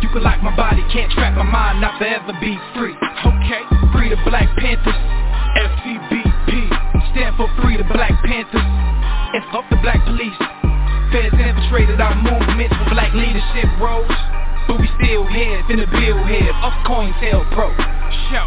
You can lock my body, can't trap my mind, not forever be free. Okay, free the Black Panthers, FCBP. Stand for Free the Black Panthers. And fuck the black police. Feds infiltrated our movements for black leadership roles. But we still here, finna build here, up COINTELPRO. Show,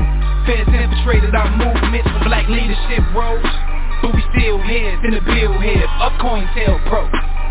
Feds infiltrated our movements for black leadership roles But we still here, the bill here. Up COINTELPRO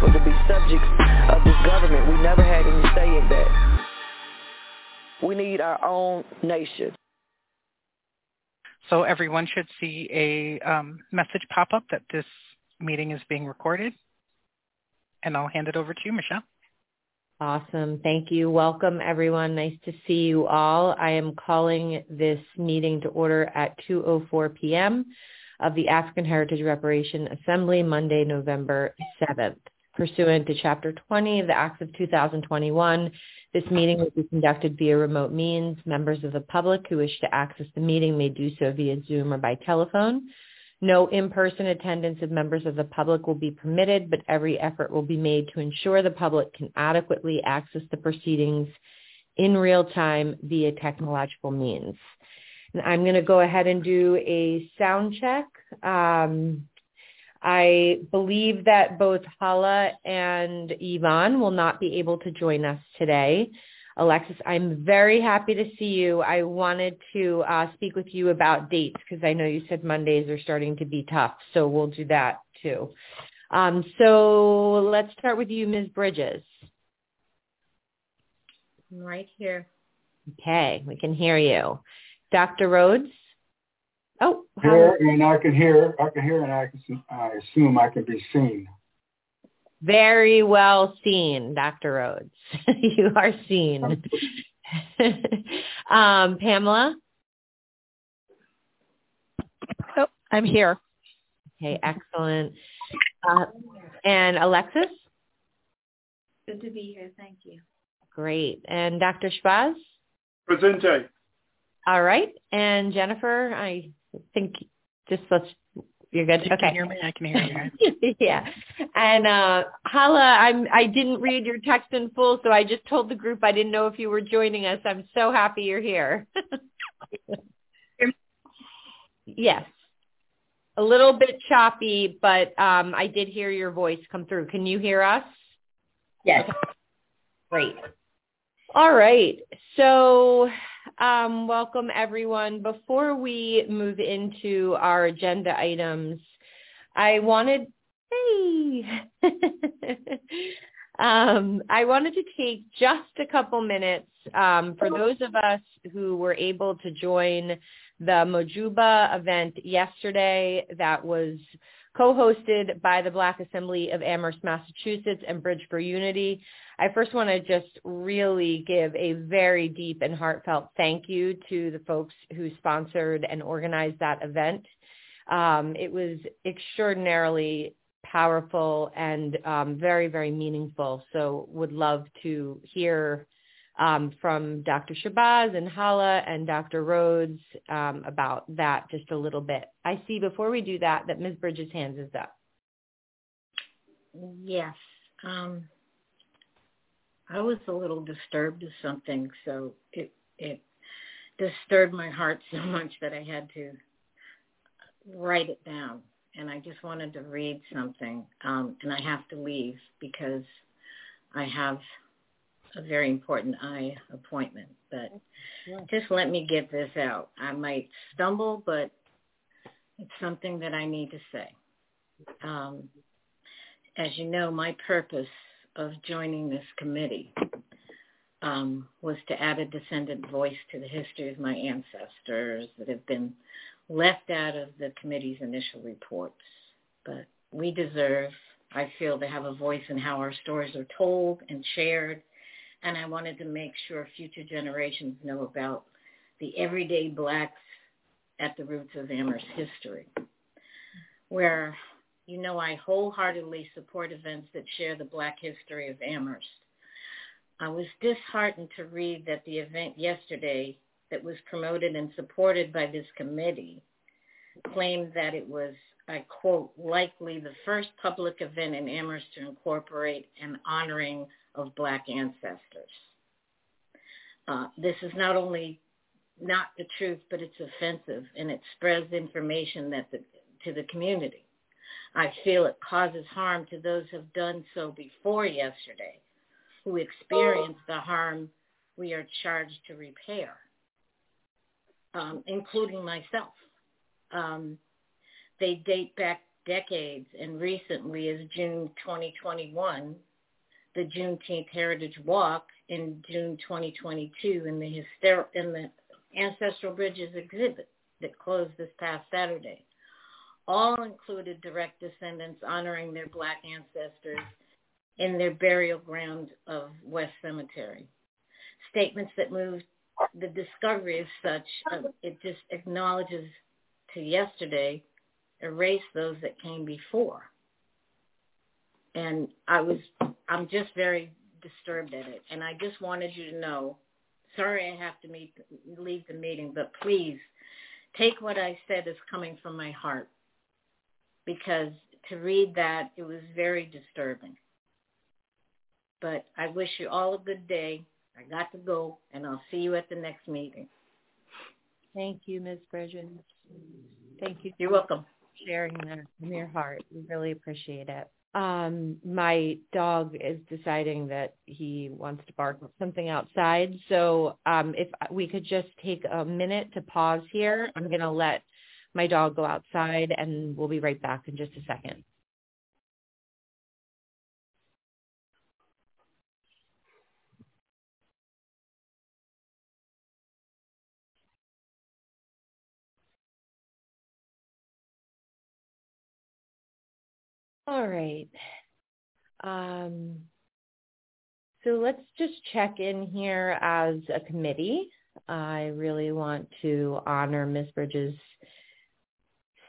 people to be subjects of this government. We never had any say in that. We need our own nation. So everyone should see a um, message pop up that this meeting is being recorded. And I'll hand it over to you, Michelle. Awesome. Thank you. Welcome, everyone. Nice to see you all. I am calling this meeting to order at 2.04 p.m of the African Heritage Reparation Assembly Monday, November 7th. Pursuant to Chapter 20 of the Acts of 2021, this meeting will be conducted via remote means. Members of the public who wish to access the meeting may do so via Zoom or by telephone. No in-person attendance of members of the public will be permitted, but every effort will be made to ensure the public can adequately access the proceedings in real time via technological means. I'm going to go ahead and do a sound check. Um, I believe that both Hala and Yvonne will not be able to join us today. Alexis, I'm very happy to see you. I wanted to uh, speak with you about dates because I know you said Mondays are starting to be tough, so we'll do that too. Um, so let's start with you, Ms. Bridges. I'm right here. Okay, we can hear you. Dr. Rhodes? Oh, here, and I can hear, I can hear, and I can, I assume I can be seen. Very well seen, Dr. Rhodes. you are seen. um, Pamela? Oh, I'm here. Okay, excellent. Uh, and Alexis? Good to be here. Thank you. Great. And Dr. Shabazz? Presente. All right. And Jennifer, I think just let's you're good. You okay. can hear me. I can hear you. yeah. And uh Hala, I'm I didn't read your text in full, so I just told the group I didn't know if you were joining us. I'm so happy you're here. yes. A little bit choppy, but um I did hear your voice come through. Can you hear us? Yes. Great. All right. So um, welcome everyone. Before we move into our agenda items, I wanted, hey, um, I wanted to take just a couple minutes um, for those of us who were able to join the Mojuba event yesterday that was co-hosted by the Black Assembly of Amherst, Massachusetts and Bridge for Unity. I first want to just really give a very deep and heartfelt thank you to the folks who sponsored and organized that event. Um, it was extraordinarily powerful and um, very, very meaningful. So would love to hear um, from Dr. Shabazz and Hala and Dr. Rhodes um, about that just a little bit. I see before we do that that Ms. Bridges' hands is up. Yes. Um, I was a little disturbed of something, so it it disturbed my heart so much that I had to write it down. And I just wanted to read something, um, and I have to leave because I have a very important eye appointment. But just let me get this out. I might stumble, but it's something that I need to say. Um, as you know, my purpose of joining this committee um, was to add a descendant voice to the history of my ancestors that have been left out of the committee's initial reports. But we deserve, I feel, to have a voice in how our stories are told and shared. And I wanted to make sure future generations know about the everyday blacks at the roots of Amherst history, where you know I wholeheartedly support events that share the black history of Amherst. I was disheartened to read that the event yesterday that was promoted and supported by this committee claimed that it was, I quote, likely the first public event in Amherst to incorporate an honoring of black ancestors. Uh, this is not only not the truth, but it's offensive and it spreads information that the, to the community. I feel it causes harm to those who have done so before yesterday, who experienced the harm we are charged to repair, um, including myself. Um, they date back decades, and recently, as June 2021, the Juneteenth Heritage Walk in June 2022, and the, hyster- and the Ancestral Bridges exhibit that closed this past Saturday all included direct descendants honoring their black ancestors in their burial ground of West Cemetery. Statements that moved the discovery of such, uh, it just acknowledges to yesterday, erase those that came before. And I was, I'm just very disturbed at it. And I just wanted you to know, sorry I have to meet, leave the meeting, but please take what I said as coming from my heart because to read that, it was very disturbing. But I wish you all a good day. I got to go, and I'll see you at the next meeting. Thank you, Ms. Bridges. Thank you. You're welcome. Sharing that from your heart. We really appreciate it. Um, my dog is deciding that he wants to bark something outside. So um, if we could just take a minute to pause here, I'm going to let my dog go outside and we'll be right back in just a second. All right. Um, so let's just check in here as a committee. I really want to honor Ms. Bridges'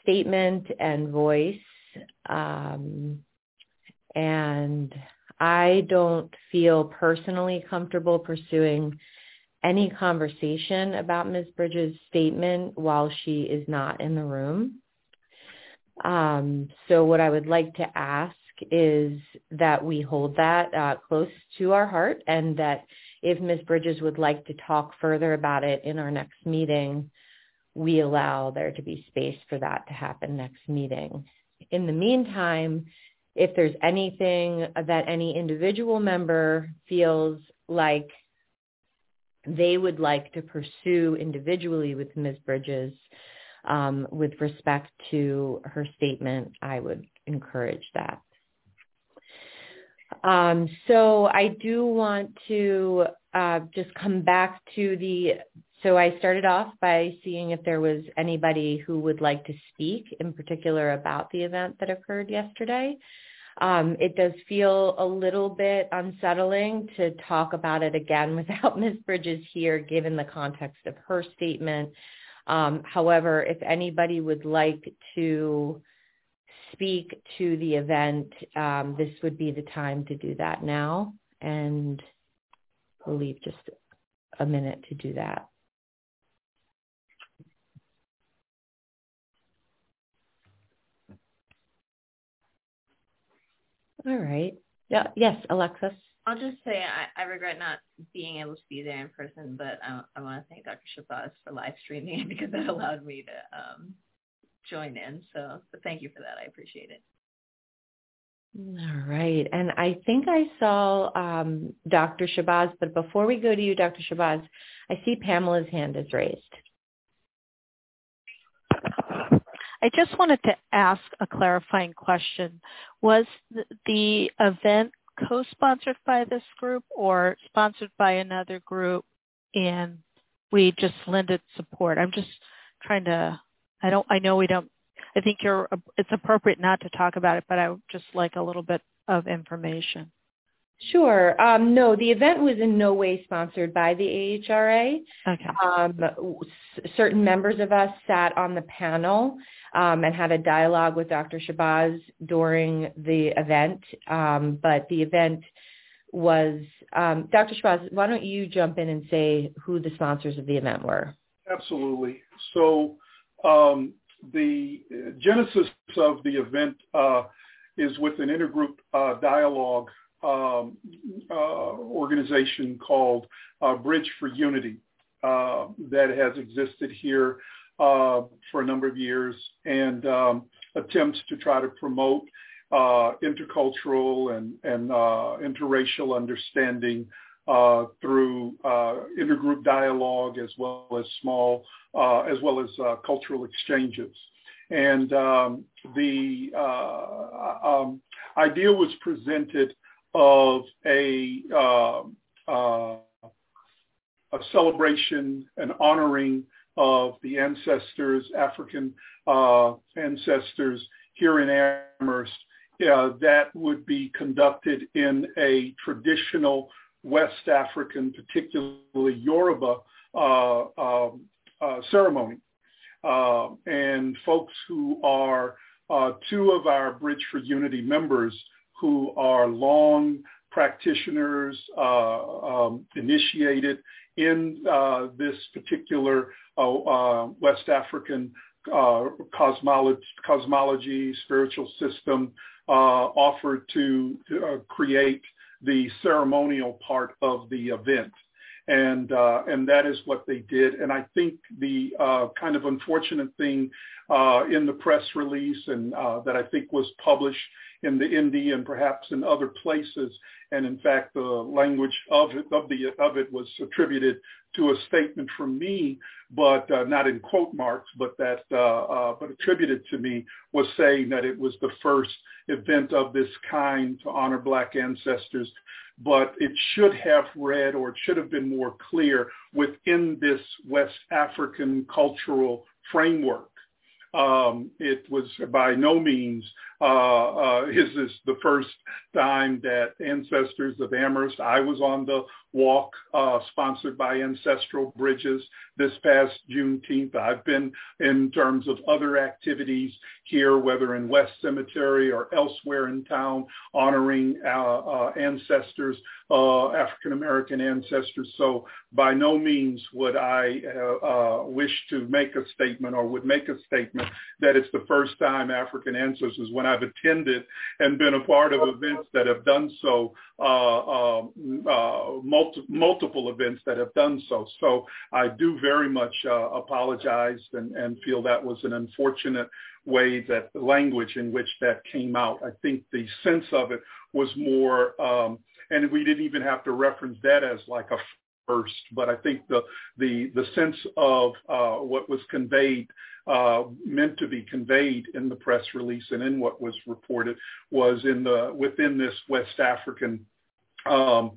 statement and voice. Um, and I don't feel personally comfortable pursuing any conversation about Ms. Bridges' statement while she is not in the room. Um, so what I would like to ask is that we hold that uh, close to our heart and that if Ms. Bridges would like to talk further about it in our next meeting, we allow there to be space for that to happen next meeting. In the meantime, if there's anything that any individual member feels like they would like to pursue individually with Ms. Bridges um, with respect to her statement, I would encourage that. Um, so I do want to uh, just come back to the, so I started off by seeing if there was anybody who would like to speak in particular about the event that occurred yesterday. Um, it does feel a little bit unsettling to talk about it again without Ms. Bridges here, given the context of her statement. Um, however, if anybody would like to speak to the event, um, this would be the time to do that now. And we'll leave just a minute to do that. All right. Yeah. Yes, Alexis. I'll just say I, I regret not being able to be there in person, but I, I want to thank Dr. Shabazz for live streaming because that allowed me to um, join in. So, so thank you for that. I appreciate it. All right. And I think I saw um, Dr. Shabazz, but before we go to you, Dr. Shabazz, I see Pamela's hand is raised. I just wanted to ask a clarifying question. Was the event co-sponsored by this group or sponsored by another group and we just lended support? I'm just trying to I don't. I know we don't. I think you're. It's appropriate not to talk about it, but I would just like a little bit of information. Sure. Um, no, the event was in no way sponsored by the AHRA. Okay. Um, certain members of us sat on the panel um, and had a dialogue with Dr. Shabazz during the event, um, but the event was um, Dr. Shabazz. Why don't you jump in and say who the sponsors of the event were? Absolutely. So um, the genesis of the event uh, is with an intergroup uh, dialogue um, uh, organization called uh, Bridge for Unity uh, that has existed here uh, for a number of years and um, attempts to try to promote intercultural and, and interracial understanding uh, through uh, intergroup dialogue as well as small, uh, as well as uh, cultural exchanges. And um, the uh, um, idea was presented of a, um, a celebration, and honoring of the ancestors, African ancestors here in Amherst uh, that would be conducted in a traditional West African, particularly Yoruba uh, um, uh, ceremony. Uh, and folks who are uh, two of our Bridge for Unity members who are long practitioners uh, um, initiated in uh, this particular West African cosmology, cosmology, spiritual system offered to, to create the ceremonial part of the event. And, uh, and that is what they did. And I think the uh, kind of unfortunate thing uh, in the press release and uh, that I think was published in the Indy and perhaps in other places, and in fact the language of it, of, the, of it was attributed to a statement from me, but uh, not in quote marks, but that uh, uh, but attributed to me was saying that it was the first event of this kind to honor Black ancestors. But it should have read, or it should have been more clear within this West African cultural framework um, it was by no means uh, uh, is this the first time that Ancestors of Amherst, I was on the walk uh, sponsored by Ancestral Bridges this past Juneteenth. I've been in terms of other activities here, whether in West Cemetery or elsewhere in town, honoring uh, uh, ancestors, uh, African American ancestors. So by no means would I wish to make a statement or would make a statement that it's the first time African ancestors, when I've attended and been a part of events that have done so, uh, uh, uh, multi- multiple events that have done so. So I do very much uh, apologize and, and feel that was an unfortunate way that the language in which that came out. I think the sense of it was more, um, and we didn't even have to reference that as like a first, but I think the the the sense of uh, what was conveyed uh, meant to be conveyed in the press release and in what was reported was in the within this West African um,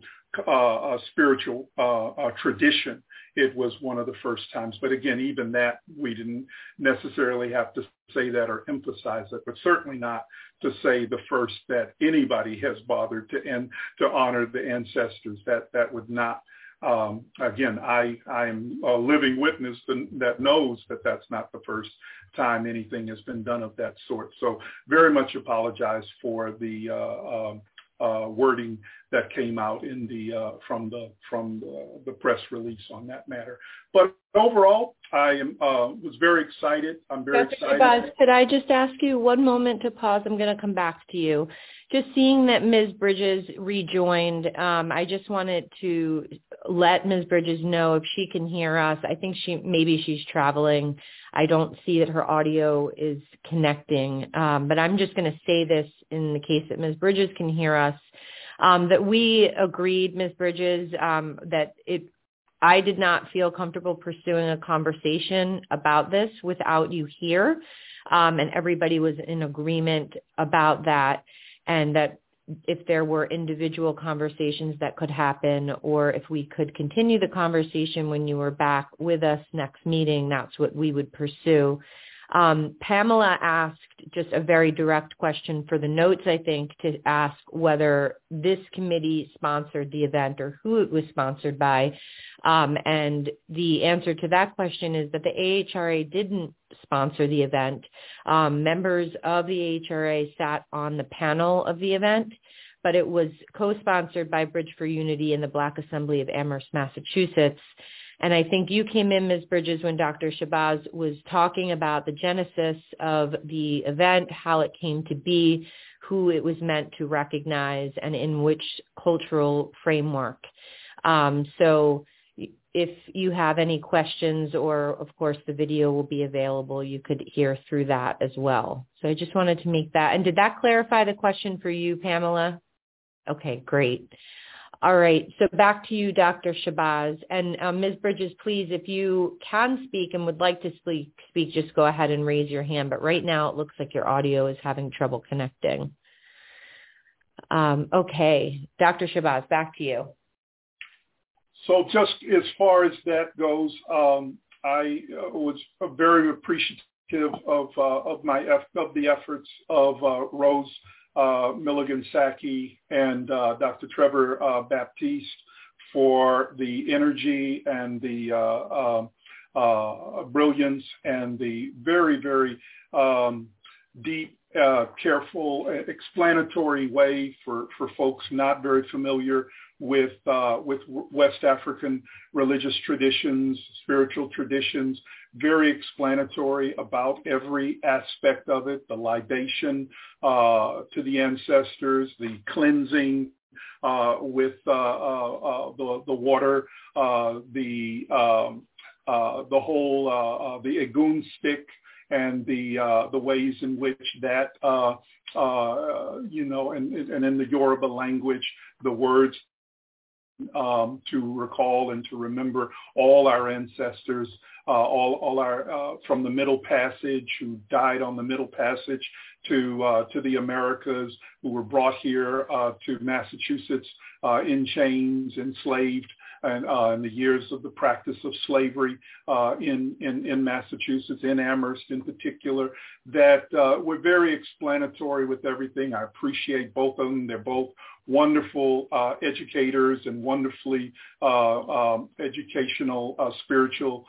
uh, spiritual uh, tradition. It was one of the first times, but again, even that we didn't necessarily have to say that or emphasize it, but certainly not to say the first that anybody has bothered to and to honor the ancestors. That that would not um, again, I, I'm a living witness that knows that that's not the first time anything has been done of that sort. So very much apologize for the uh, um, uh, wording that came out in the uh, from the from the, the, press release on that matter. But overall, I am uh, was very excited. I'm very Dr. excited. Shabazz, could I just ask you one moment to pause? I'm going to come back to you. Just seeing that Ms. Bridges rejoined, um, I just wanted to let Ms. Bridges know if she can hear us. I think she maybe she's traveling. I don't see that her audio is connecting, um, but I'm just going to say this in the case that Ms. Bridges can hear us. Um, that we agreed, Ms. Bridges, um, that it I did not feel comfortable pursuing a conversation about this without you here. Um, and everybody was in agreement about that and that if there were individual conversations that could happen or if we could continue the conversation when you were back with us next meeting, that's what we would pursue. Um, Pamela asked just a very direct question for the notes, I think, to ask whether this committee sponsored the event or who it was sponsored by. Um, and the answer to that question is that the AHRA didn't sponsor the event. Um, members of the AHRA sat on the panel of the event, but it was co-sponsored by Bridge for Unity and the Black Assembly of Amherst, Massachusetts. And I think you came in, Ms. Bridges, when Dr. Shabazz was talking about the genesis of the event, how it came to be, who it was meant to recognize, and in which cultural framework. Um, so if you have any questions or of course the video will be available, you could hear through that as well. So I just wanted to make that. And did that clarify the question for you, Pamela? Okay, great. All right, so back to you, Dr. Shabazz. And um, Ms. Bridges, please, if you can speak and would like to speak, speak, just go ahead and raise your hand. But right now it looks like your audio is having trouble connecting. Um, okay, Dr. Shabazz, back to you. So just as far as that goes, um, I uh, was very appreciative of uh, of my of the efforts of uh, Rose Milligan Saki and uh, Dr. Trevor uh, Baptiste for the energy and the um, brilliance and the very very um, deep uh, careful, explanatory way for, for folks not very familiar with uh, with West African religious traditions, spiritual traditions, very explanatory about every aspect of it, the libation uh, to the ancestors, the cleansing uh, with uh, uh, uh, the, the water, the um, the whole the egun stick and the uh, the ways in which that uh, uh, you know and, and in the Yoruba language the words um, to recall and to remember all our ancestors, uh, all, all our uh, from the Middle Passage who died on the Middle Passage to uh, to the Americas who were brought here uh, to Massachusetts uh, in chains, enslaved, and uh, in the years of the practice of slavery uh, in, in, in Massachusetts, in Amherst in particular, that uh, were very explanatory with everything. I appreciate both of them. They're both wonderful uh, educators and wonderfully uh, um, educational, uh, spiritual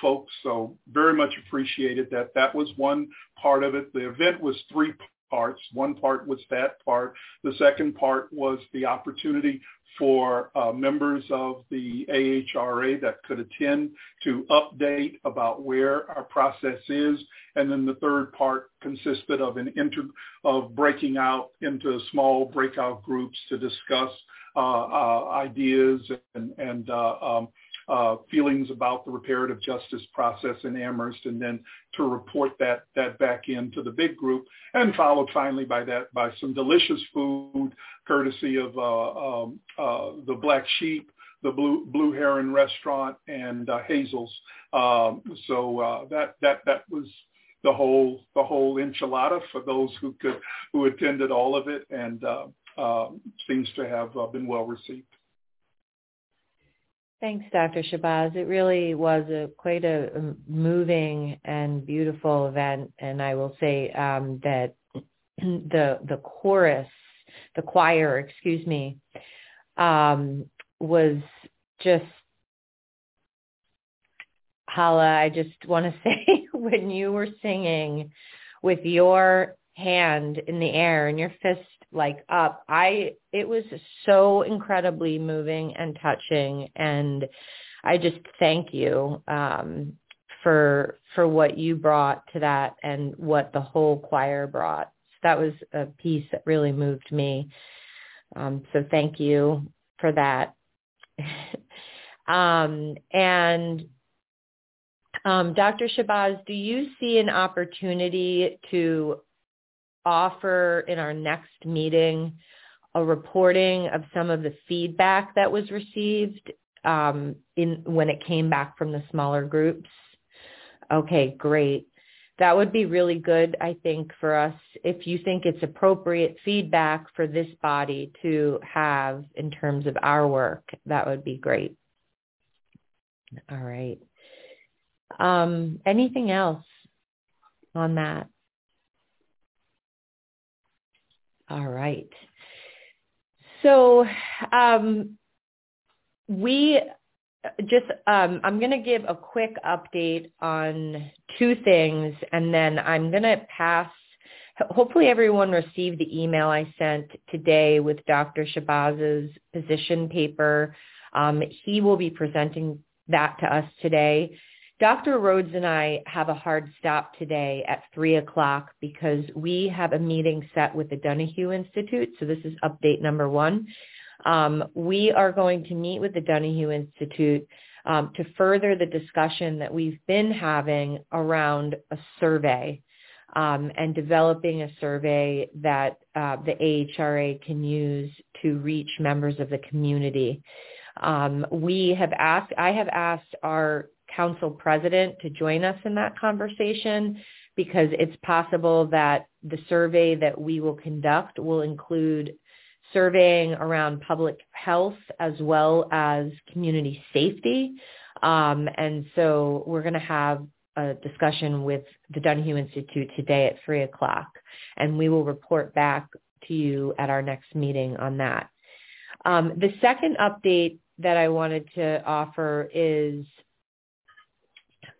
folks. So very much appreciated that. That was one part of it. The event was three parts. One part was that part. The second part was the opportunity for uh, members of the AHRA that could attend to update about where our process is. And then the third part consisted of an inter- of breaking out into small breakout groups to discuss uh, uh, ideas and, and uh, um, uh, feelings about the reparative justice process in Amherst, and then to report that that back into the big group, and followed finally by that by some delicious food courtesy of uh, um, uh, the Black Sheep, the Blue Blue Heron Restaurant, and uh, Hazel's. Um, so uh, that that that was the whole the whole enchilada for those who could who attended all of it, and uh, uh, seems to have uh, been well received. Thanks, Dr. Shabazz. It really was a quite a moving and beautiful event, and I will say um, that the the chorus, the choir, excuse me, um, was just Hala. I just want to say when you were singing with your hand in the air and your fist like up. I it was so incredibly moving and touching and I just thank you um for for what you brought to that and what the whole choir brought. That was a piece that really moved me. Um so thank you for that. um and um, Dr. Shabazz, do you see an opportunity to offer in our next meeting a reporting of some of the feedback that was received um, in when it came back from the smaller groups? Okay, great. That would be really good, I think, for us if you think it's appropriate feedback for this body to have in terms of our work. That would be great. All right. Um, anything else on that? All right. So um, we just, um, I'm going to give a quick update on two things, and then I'm going to pass. Hopefully everyone received the email I sent today with Dr. Shabazz's position paper. Um, he will be presenting that to us today. Dr. Rhodes and I have a hard stop today at 3 o'clock because we have a meeting set with the Donahue Institute. So this is update number one. Um, we are going to meet with the Donahue Institute um, to further the discussion that we've been having around a survey um, and developing a survey that uh, the AHRA can use to reach members of the community. Um, we have asked, I have asked our council president to join us in that conversation because it's possible that the survey that we will conduct will include surveying around public health as well as community safety. Um, and so we're going to have a discussion with the Donahue Institute today at 3 o'clock, and we will report back to you at our next meeting on that. Um, the second update that I wanted to offer is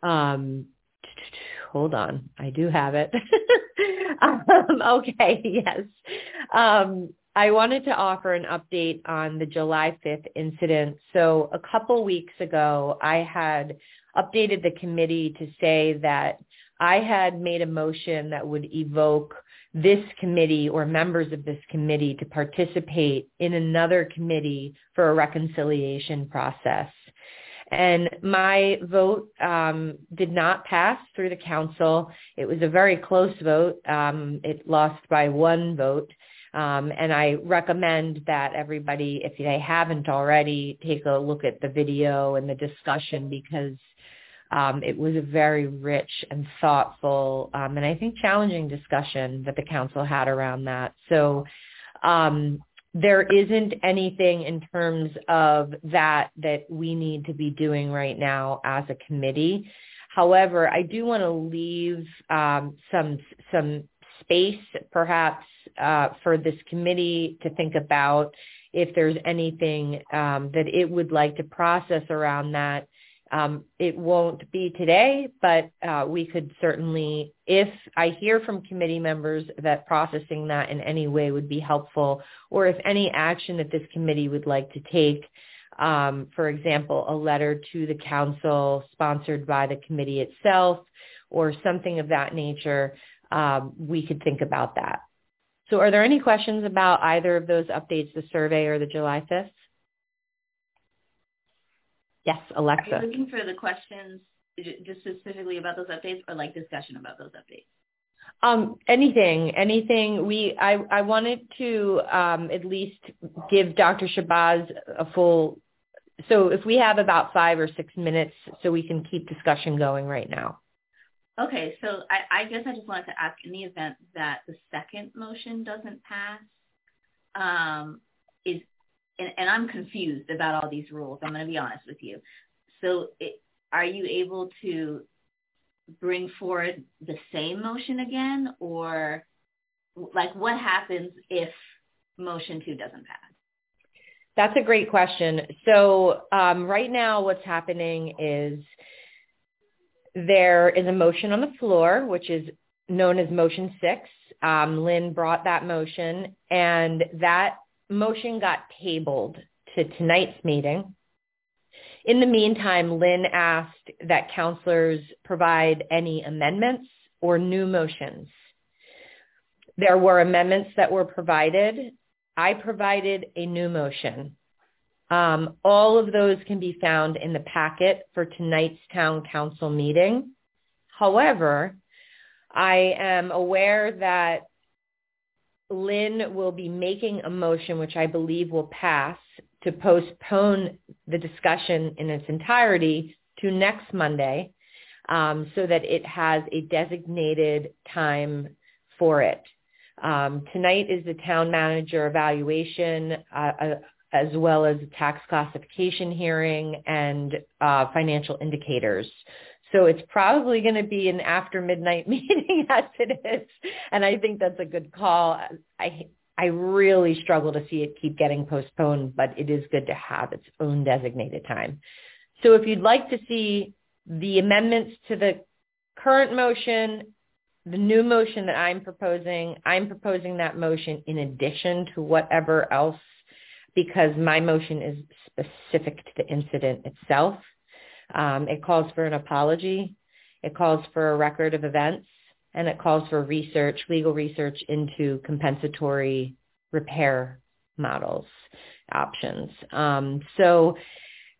um, hold on, I do have it. um, okay, yes. Um, I wanted to offer an update on the July 5th incident. So a couple weeks ago, I had updated the committee to say that I had made a motion that would evoke this committee or members of this committee to participate in another committee for a reconciliation process. And my vote um, did not pass through the council. It was a very close vote. Um, it lost by one vote. Um, and I recommend that everybody, if they haven't already, take a look at the video and the discussion because um, it was a very rich and thoughtful um, and I think challenging discussion that the council had around that. So um, there isn't anything in terms of that that we need to be doing right now as a committee. However, I do want to leave um, some some space, perhaps, uh, for this committee to think about if there's anything um, that it would like to process around that um, it won't be today, but uh, we could certainly, if I hear from committee members that processing that in any way would be helpful, or if any action that this committee would like to take, um, for example, a letter to the council sponsored by the committee itself, or something of that nature, um, we could think about that. So are there any questions about either of those updates, the survey or the July 5th? Yes, Alexa. Are you looking for the questions just specifically about those updates or like discussion about those updates? Um, anything, anything. We, I, I wanted to um, at least give Dr. Shabazz a full. So if we have about five or six minutes, so we can keep discussion going right now. Okay, so I, I guess I just wanted to ask in the event that the second motion doesn't pass, um, is and, and I'm confused about all these rules. I'm going to be honest with you. So it, are you able to bring forward the same motion again or like what happens if motion two doesn't pass? That's a great question. So um, right now what's happening is there is a motion on the floor, which is known as motion six. Um, Lynn brought that motion and that motion got tabled to tonight's meeting. In the meantime, Lynn asked that councillors provide any amendments or new motions. There were amendments that were provided. I provided a new motion. Um, all of those can be found in the packet for tonight's town council meeting. However, I am aware that Lynn will be making a motion, which I believe will pass, to postpone the discussion in its entirety to next Monday um, so that it has a designated time for it. Um, tonight is the town manager evaluation uh, uh, as well as tax classification hearing and uh, financial indicators. So it's probably going to be an after midnight meeting as it is. And I think that's a good call. I, I really struggle to see it keep getting postponed, but it is good to have its own designated time. So if you'd like to see the amendments to the current motion, the new motion that I'm proposing, I'm proposing that motion in addition to whatever else because my motion is specific to the incident itself. Um, it calls for an apology. It calls for a record of events, and it calls for research, legal research into compensatory repair models options. Um, so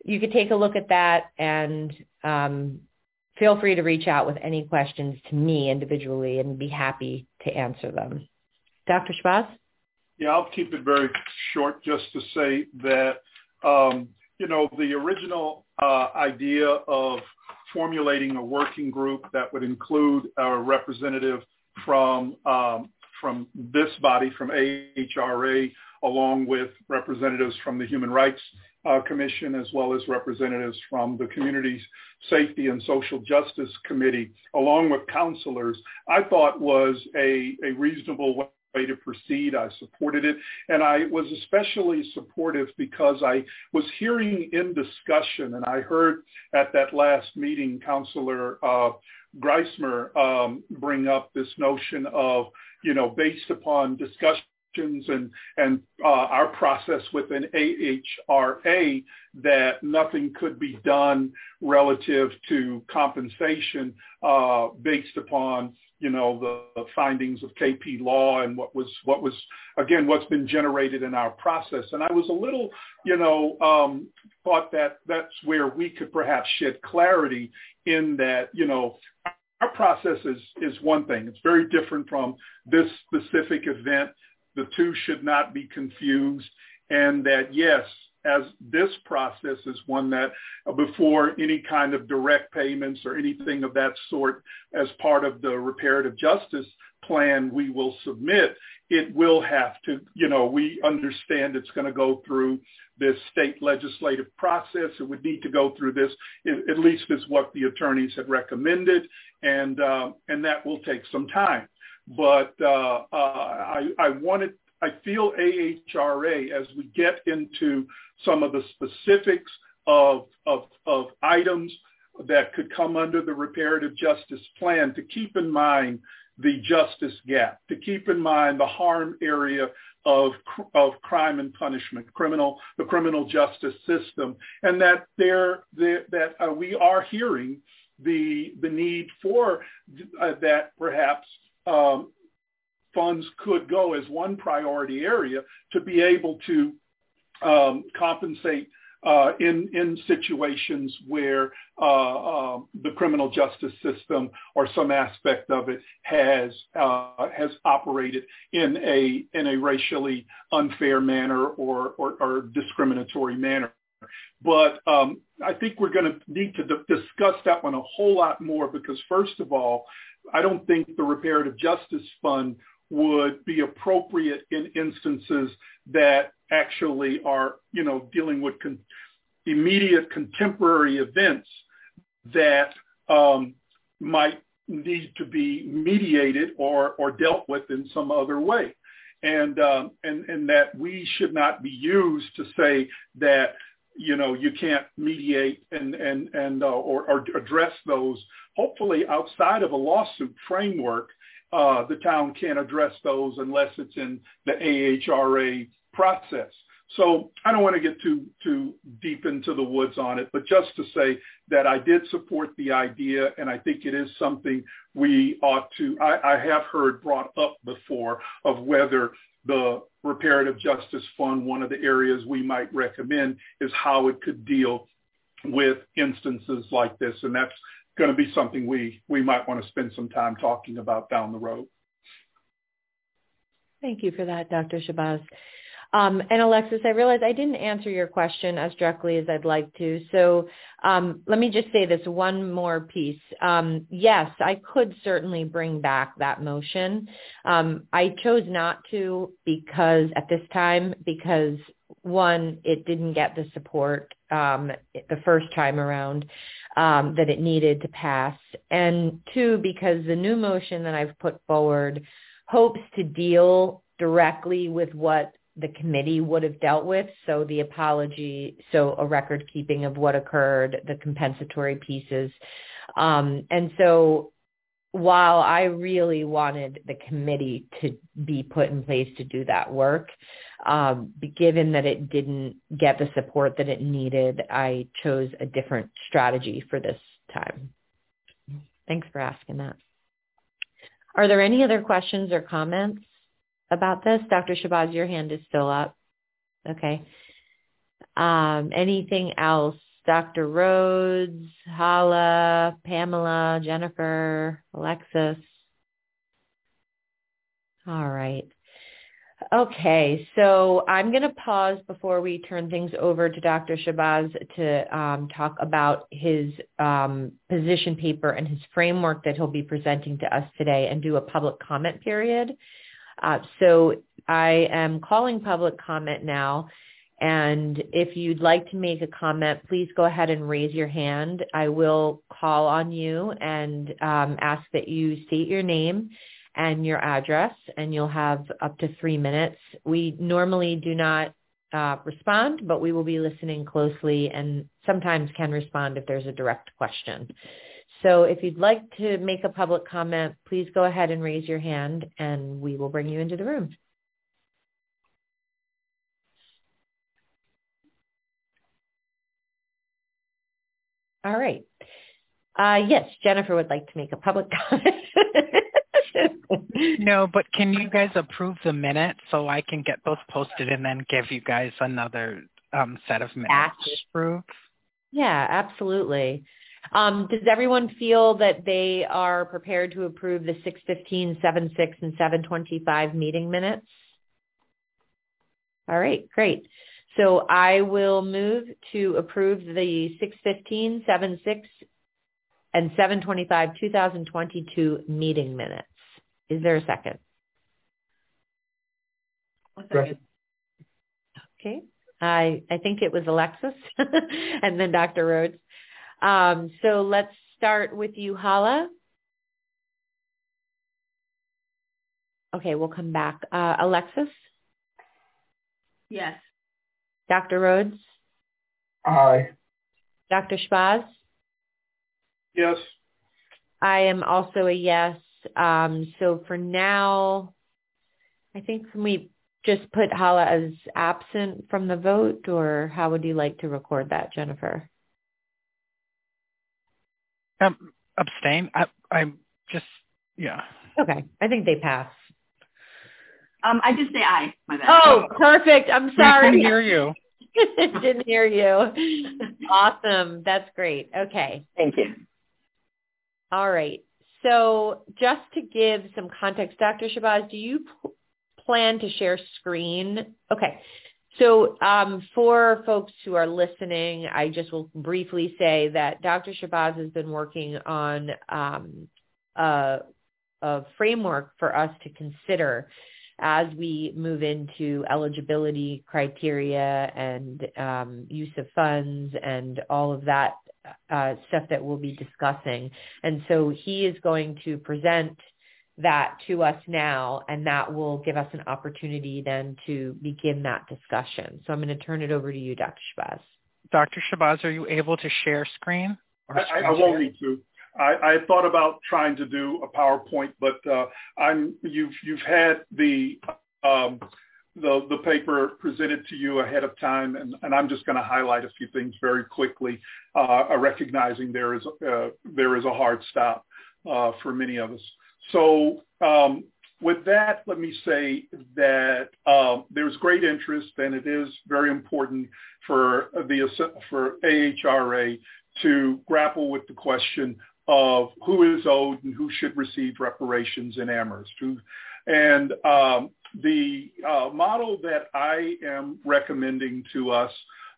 you could take a look at that and um, feel free to reach out with any questions to me individually and be happy to answer them. Dr. Shabazz? Yeah, I'll keep it very short just to say that, um, you know, the original uh, idea of formulating a working group that would include a representative from um, from this body, from AHRA, along with representatives from the Human Rights uh, Commission, as well as representatives from the Community Safety and Social Justice Committee, along with councillors, I thought was a, a reasonable way to proceed. I supported it. And I was especially supportive because I was hearing in discussion, and I heard at that last meeting, Councillor uh, Griesemer um, bring up this notion of, you know, based upon discussion and and uh, our process within AHRA that nothing could be done relative to compensation uh, based upon you know the findings of KP law and what was what was again what's been generated in our process. And I was a little you know um, thought that that's where we could perhaps shed clarity in that you know our process is is one thing. It's very different from this specific event the two should not be confused and that yes as this process is one that uh, before any kind of direct payments or anything of that sort as part of the reparative justice plan we will submit, it will have to, you know, we understand it's going to go through this state legislative process. It would need to go through this, at least is what the attorneys had recommended, and uh, and that will take some time. But uh, uh, I, I wanted, I feel AHRA as we get into some of the specifics of of, of items that could come under the reparative justice plan to keep in mind the justice gap, to keep in mind the harm area of, of crime and punishment, criminal, the criminal justice system, and that there, that uh, we are hearing the, the need for uh, that perhaps um, funds could go as one priority area to be able to um, compensate uh, in in situations where uh, uh, the criminal justice system or some aspect of it has uh, has operated in a in a racially unfair manner or or, or discriminatory manner. But um, I think we're going to need to d- discuss that one a whole lot more because, first of all, I don't think the Reparative Justice Fund would be appropriate in instances that actually are, you know, dealing with con- immediate contemporary events that um, might need to be mediated or, or dealt with in some other way. And, um, and, and that we should not be used to say that, you know, you can't mediate and, and, and uh, or, or address those. Hopefully outside of a lawsuit framework, uh, the town can't address those unless it's in the AHRA process. So I don't want to get too too deep into the woods on it, but just to say that I did support the idea, and I think it is something we ought to. I, I have heard brought up before of whether the reparative justice fund, one of the areas we might recommend is how it could deal with instances like this, and that's going to be something we we might want to spend some time talking about down the road. Thank you for that, Dr. Shabazz. Um, and Alexis, I realize I didn't answer your question as directly as I'd like to. So um, let me just say this one more piece. Um, yes, I could certainly bring back that motion. Um, I chose not to because at this time, because one, it didn't get the support um, the first time around um, that it needed to pass. And two, because the new motion that I've put forward hopes to deal directly with what the committee would have dealt with. So the apology, so a record keeping of what occurred, the compensatory pieces. Um, and so while I really wanted the committee to be put in place to do that work, um, given that it didn't get the support that it needed, I chose a different strategy for this time. Thanks for asking that. Are there any other questions or comments? about this? Dr. Shabazz, your hand is still up. Okay. Um, anything else? Dr. Rhodes, Hala, Pamela, Jennifer, Alexis. All right. Okay, so I'm going to pause before we turn things over to Dr. Shabazz to um, talk about his um, position paper and his framework that he'll be presenting to us today and do a public comment period. Uh, so I am calling public comment now. And if you'd like to make a comment, please go ahead and raise your hand. I will call on you and um, ask that you state your name and your address, and you'll have up to three minutes. We normally do not uh, respond, but we will be listening closely and sometimes can respond if there's a direct question. So if you'd like to make a public comment, please go ahead and raise your hand and we will bring you into the room. All right. Uh, yes, Jennifer would like to make a public comment. no, but can you guys approve the minutes so I can get those posted and then give you guys another um, set of minutes to approve? Yeah, absolutely. Um, does everyone feel that they are prepared to approve the 615, 76, and 725 meeting minutes? All right, great. So I will move to approve the 615, 76, and 725 2022 meeting minutes. Is there a second? second. Okay. I I think it was Alexis and then Dr. Rhodes. Um, so let's start with you, Hala. Okay, we'll come back. Uh, Alexis? Yes. Dr. Rhodes? Aye. Dr. Shabazz? Yes. I am also a yes. Um, so for now, I think can we just put Hala as absent from the vote, or how would you like to record that, Jennifer? Um, abstain. I, I'm just, yeah. Okay, I think they pass. Um, I just say aye. My bad. Oh, perfect. I'm We Didn't hear you. Didn't hear you. Awesome. That's great. Okay. Thank you. All right. So just to give some context, Dr. Shabazz, do you p- plan to share screen? Okay. So um, for folks who are listening, I just will briefly say that Dr. Shabazz has been working on um, a, a framework for us to consider as we move into eligibility criteria and um, use of funds and all of that uh, stuff that we'll be discussing. And so he is going to present that to us now, and that will give us an opportunity then to begin that discussion. So I'm going to turn it over to you, Dr. Shabazz. Dr. Shabazz, are you able to share screen? Or I, I I won't need to. I, I thought about trying to do a PowerPoint, but uh, I'm you've you've had the um, the the paper presented to you ahead of time, and, and I'm just going to highlight a few things very quickly, uh, recognizing there is uh, there is a hard stop uh, for many of us. So um, with that, let me say that um, there's great interest, and it is very important for the for AHRA to grapple with the question of who is owed and who should receive reparations in Amherst. And um, the uh, model that I am recommending to us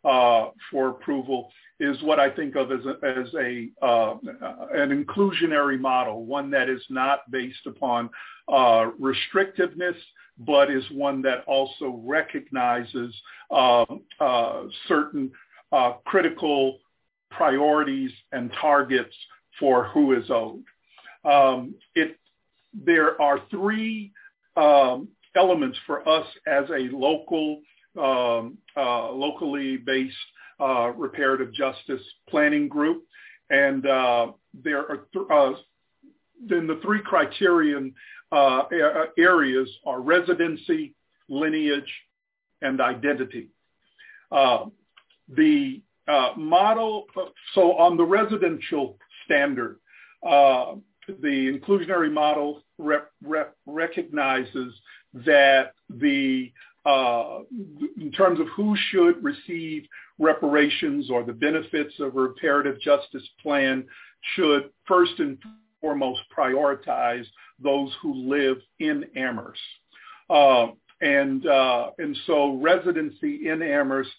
uh, for approval is what I think of as a, as a uh, an inclusionary model, one that is not based upon uh, restrictiveness, but is one that also recognizes uh, uh, certain uh, critical priorities and targets for who is owed. Um, it, there are three um, elements for us as a local, um, uh, locally based uh, reparative justice planning group, and uh, there are th- uh, then the three criterion uh, areas are residency, lineage, and identity. Uh, the model, so on the residential standard, the inclusionary model rep, rep, recognizes that the uh, in terms of who should receive reparations or the benefits of a reparative justice plan should first and foremost prioritize those who live in Amherst. Uh, and, uh, and so residency in Amherst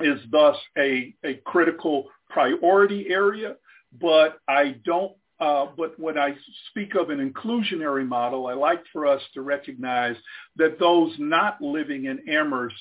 is thus a, a critical priority area, but I don't uh, but when I speak of an inclusionary model, I like for us to recognize that those not living in Amherst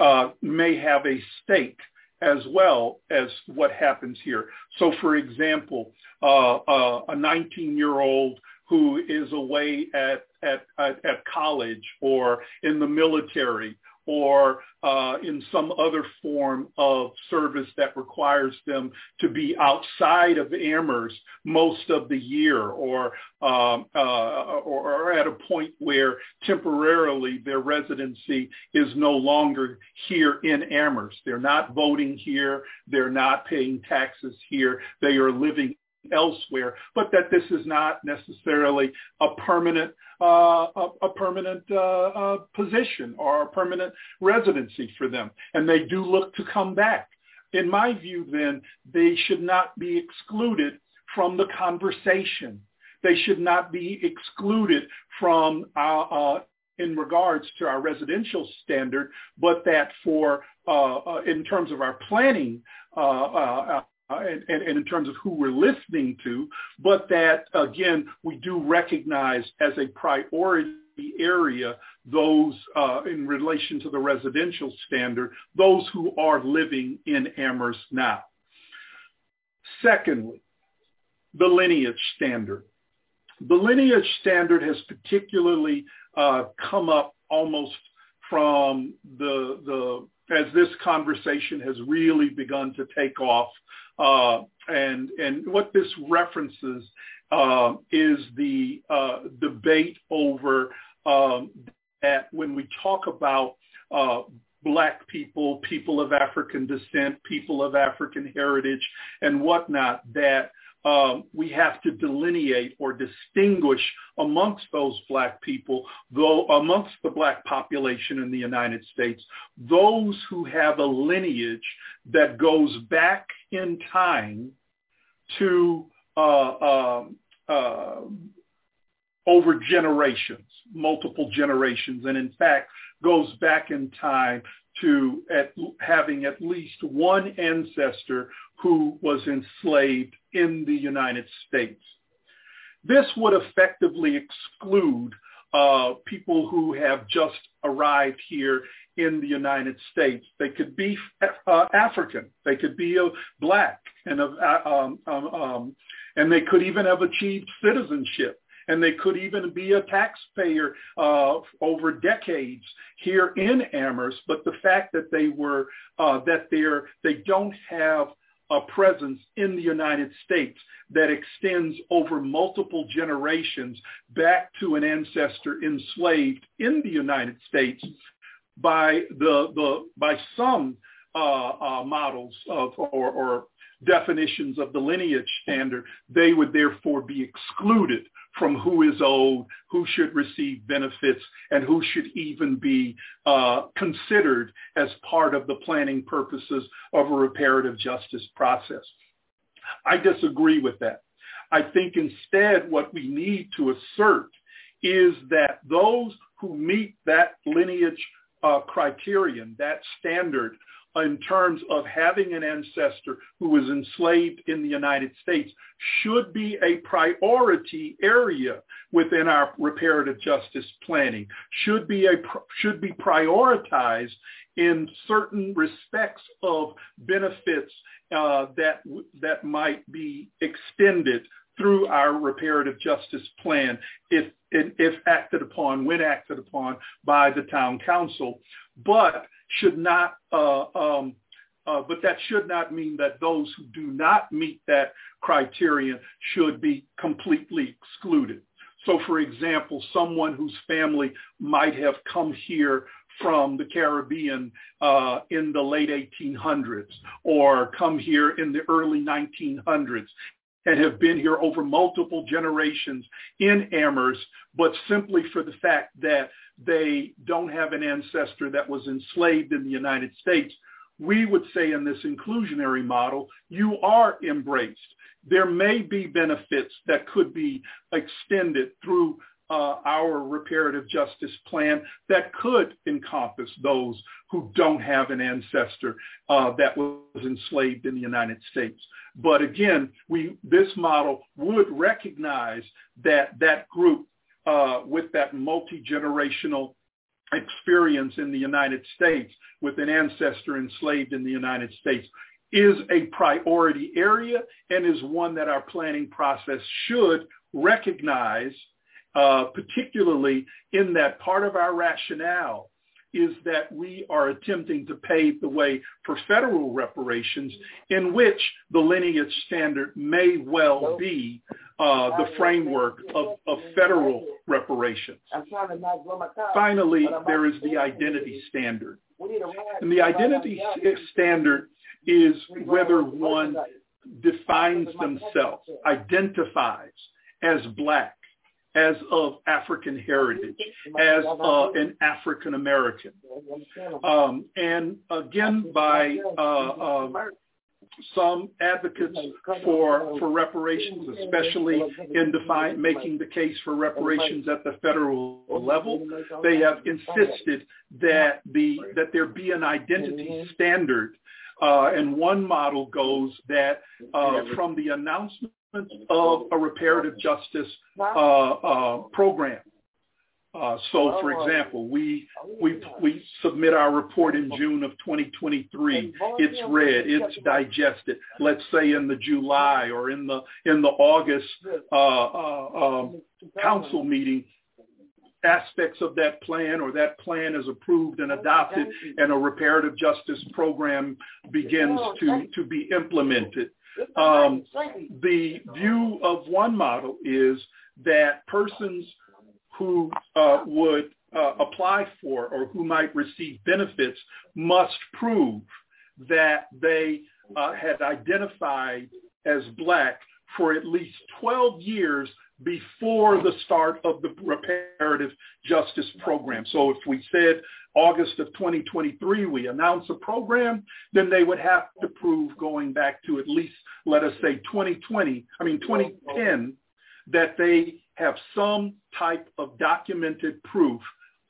uh, may have a stake as well as what happens here. So, for example, uh, uh a 19-year-old who is away at, at, at, at college or in the military or uh, in some other form of service that requires them to be outside of Amherst most of the year or, um, uh, or, or at a point where temporarily their residency is no longer here in Amherst. They're not voting here. They're not paying taxes here. They are living elsewhere, but that this is not necessarily a permanent uh, a, a, permanent uh, uh, position or a permanent residency for them, and they do look to come back. In my view, then they should not be excluded from the conversation. They should not be excluded from uh, uh, in regards to our residential standard, but that for uh, in terms of our planning and, and, and, in terms of who we're listening to, but that, again, we do recognize as a priority area those uh, in relation to the residential standard, those who are living in Amherst now. Secondly, the lineage standard. The lineage standard has particularly uh, come up almost from the, the as this conversation has really begun to take off. Uh, and, and what this references uh, is the uh, debate over um, that when we talk about uh, black people, people of African descent, people of African heritage, and whatnot, that um, we have to delineate or distinguish amongst those black people, though amongst the black population in the United States, those who have a lineage that goes back in time to uh, um, uh, over generations, multiple generations, and in fact goes back in time to at, having at least one ancestor who was enslaved in the United States. This would effectively exclude uh, people who have just arrived here in the United States. They could be uh, African, they could be a black, and uh, um, um, um, and they could even have achieved citizenship and they could even be a taxpayer uh, over decades here in Amherst. But the fact that they were uh, that they're they don't have a presence in the United States that extends over multiple generations back to an ancestor enslaved in the United States by the, the by some uh, uh, models of or, or definitions of the lineage standard, they would therefore be excluded from who is owed, who should receive benefits, and who should even be uh, considered as part of the planning purposes of a reparative justice process. I disagree with that. I think instead what we need to assert is that those who meet that lineage uh, criterion, that standard in terms of having an ancestor who was enslaved in the United States should be a priority area within our reparative justice planning, should be, a, should be prioritized in certain respects of benefits uh, that, that might be extended through our reparative justice plan if, if acted upon, when acted upon by the town council. But should not, uh, um, uh, but that should not mean that those who do not meet that criterion should be completely excluded. So for example, someone whose family might have come here from the Caribbean uh, in the late 1800s or come here in the early 1900s and have been here over multiple generations in Amherst, but simply for the fact that they don't have an ancestor that was enslaved in the United States, we would say in this inclusionary model, you are embraced. There may be benefits that could be extended through uh, our reparative justice plan that could encompass those who don't have an ancestor uh, that was enslaved in the United States. But again, we, this model would recognize that that group uh, with that multi-generational experience in the United States with an ancestor enslaved in the United States is a priority area and is one that our planning process should recognize, uh, particularly in that part of our rationale is that we are attempting to pave the way for federal reparations in which the lineage standard may well be uh, the framework of, of federal reparations. Finally, there is the identity standard. And the identity standard is whether one defines themselves, identifies as black, as of African heritage, as uh, an African American. Um, and again, by uh, uh, some advocates for for reparations, especially in define, making the case for reparations at the federal level, they have insisted that the that there be an identity standard Uh, and one model goes that uh, from the announcement of a reparative justice uh, uh, program. Uh, so, for example, we we we submit our report in June of 2023. It's read, it's digested. Let's say in the July or in the in the August um, council meeting, aspects of that plan or that plan is approved and adopted and a reparative justice program begins to, to be implemented. Um, the view of one model is that persons who uh, would uh, apply for or who might receive benefits must prove that they uh, had identified as black for at least 12 years before the start of the reparative justice program. So if we said August of 2023, we announce a program, then they would have to prove going back to at least, let us say 2020, I mean 2010, that they have some type of documented proof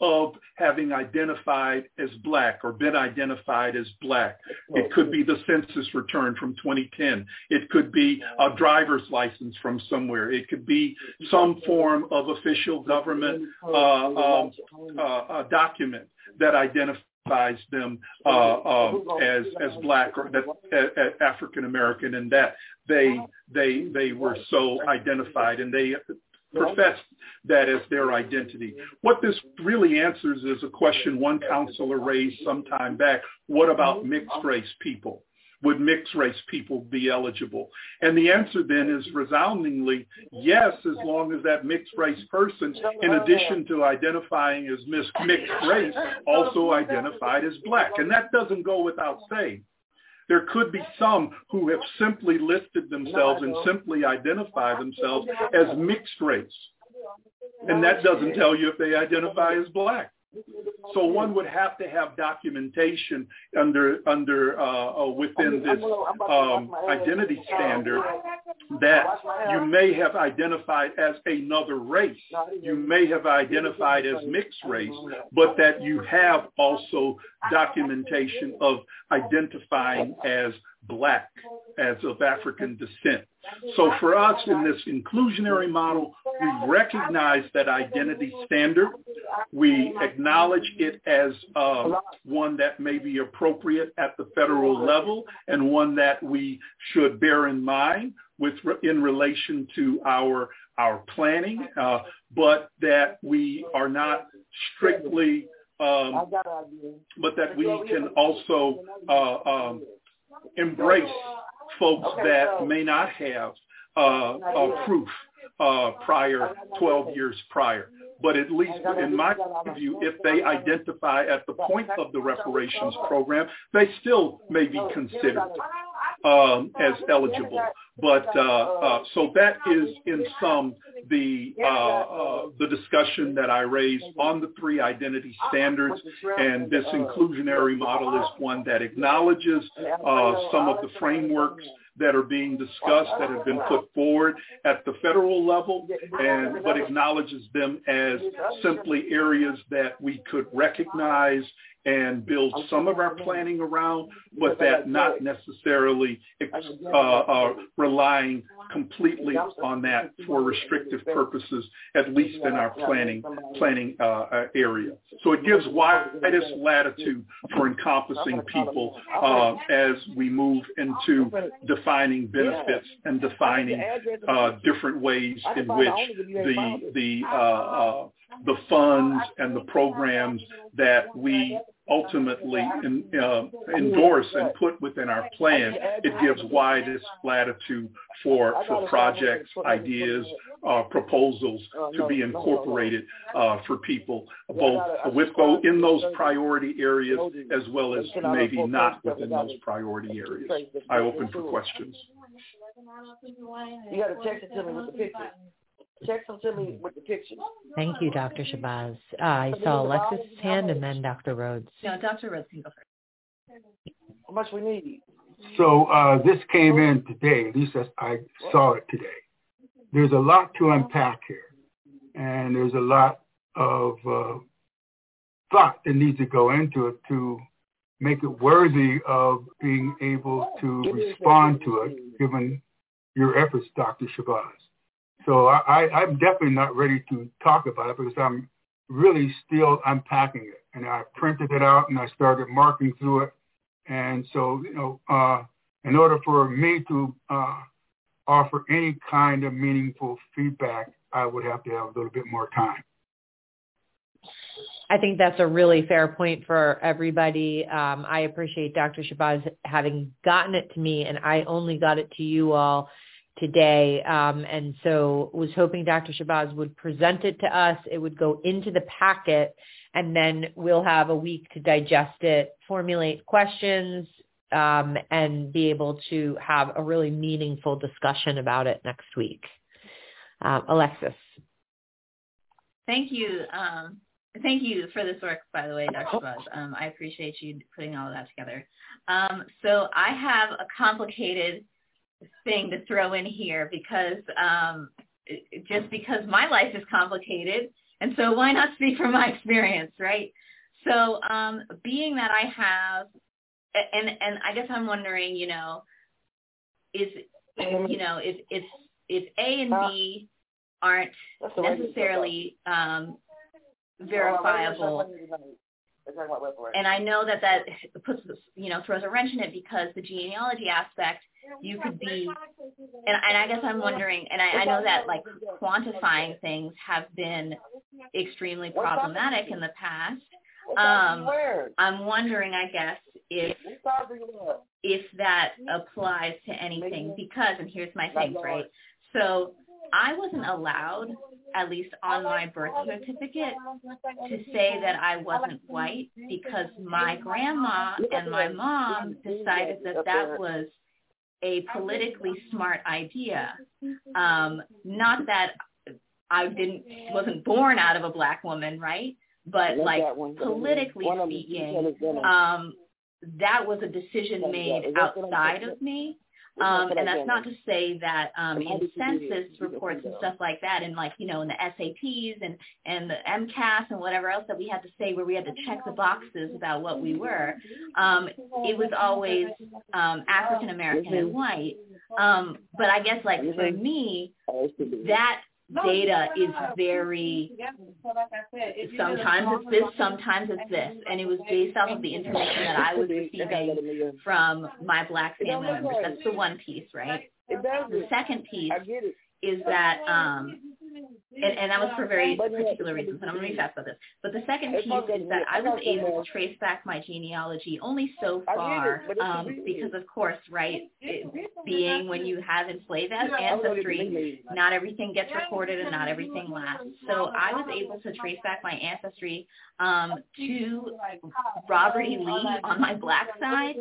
of having identified as black or been identified as black. It could be the census return from 2010. It could be a driver's license from somewhere. It could be some form of official government uh, um, uh, document that identifies them uh, um, as as black or that African American, and that they they they were so identified, and they profess that as their identity. What this really answers is a question one councillor raised some time back. What about mixed race people? Would mixed race people be eligible? And the answer then is resoundingly yes, as long as that mixed race person, in addition to identifying as mixed race, also identified as black. And that doesn't go without saying. There could be some who have simply listed themselves and simply identify themselves as mixed race. And that doesn't tell you if they identify as black. So one would have to have documentation under under uh, uh, within this um, identity standard that you may have identified as another race, you may have identified as mixed race, but that you have also documentation of identifying as black, as of African descent. So for us in this inclusionary model, we recognize that identity standard. We acknowledge it as uh, one that may be appropriate at the federal level and one that we should bear in mind with in relation to our our planning, uh, but that we are not strictly, um, but that we can also uh, um, embrace folks that may not have uh, proof uh, prior, 12 years prior. But at least in my view, if they identify at the point of the reparations program, they still may be considered um, as eligible. But uh, uh, so that is in sum the uh, uh, the discussion that I raised on the three identity standards, and this inclusionary model is one that acknowledges uh, some of the frameworks that are being discussed that have been put forward at the federal level and but acknowledges them as simply areas that we could recognize and build some of our planning around, but that not necessarily uh, uh, relying completely on that for restrictive purposes, at least in our planning planning uh, uh area. So it gives widest latitude for encompassing people uh, as we move into defining benefits and defining uh, different ways in which the the the funds and the programs that we ultimately in, uh, endorse and put within our plan, it gives widest latitude for, for projects, ideas, uh, proposals to be incorporated uh, for people, both with in those priority areas as well as maybe not within those priority areas. I open for questions. You got to text it to me with the picture. Text them to me with the pictures. Thank you, Dr. Shabazz. Uh, I saw Alexis' hand and then Dr. Rhodes. No, Dr. Rhodes can go first. How much we need? So uh, this came in today. At least I saw it today. There's a lot to unpack here, and there's a lot of uh, thought that needs to go into it to make it worthy of being able to respond to it, given your efforts, Dr. Shabazz. So I, I'm definitely not ready to talk about it because I'm really still unpacking it. And I printed it out and I started marking through it. And so, you know, uh, in order for me to uh, offer any kind of meaningful feedback, I would have to have a little bit more time. I think that's a really fair point for everybody. Um, I appreciate Dr. Shabazz having gotten it to me, and I only got it to you all today. Um, and so was hoping Dr. Shabazz would present it to us. It would go into the packet, and then we'll have a week to digest it, formulate questions, um, and be able to have a really meaningful discussion about it next week. Uh, Alexis. Thank you. Um, thank you for this work, by the way, Dr. Buzz. Um, I appreciate you putting all of that together. Um, so I have a complicated thing to throw in here because um, just because my life is complicated, and so why not speak from my experience, right? So um, being that I have, and and I guess I'm wondering, you know, is you know if if if A and B aren't necessarily um, verifiable. And I know that that puts, you know, throws a wrench in it because the genealogy aspect, you could be, and, and I guess I'm wondering, and I, I know that like quantifying things have been extremely problematic in the past. Um, I'm wondering, I guess, if if that applies to anything because, and here's my thing, right? So I wasn't allowed, at least on my birth certificate, to say that I wasn't white because my grandma and my mom decided that that was a politically smart idea. Um, not that I didn't wasn't born out of a black woman, right? But like politically speaking, um, that was a decision made outside of me um, and that's not to say that um, in census reports and stuff like that, and like you know in the SATs and and the MCAS and whatever else that we had to say, where we had to check the boxes about what we were, um, it was always um, African American and white. Um, but I guess like for me, that data is very sometimes it's this sometimes it's this. And it was based off of the information that i was receiving from my black family members. That's the one piece right? The second piece is that um and, and that was for very particular reasons, and I'm going to be fast about this. But the second piece is that I was able to trace back my genealogy only so far, um, because of course, right, it, being when you have enslaved ancestry, not everything gets recorded and not everything lasts. So I was able to trace back my ancestry um, to Robert E. Lee on my black side,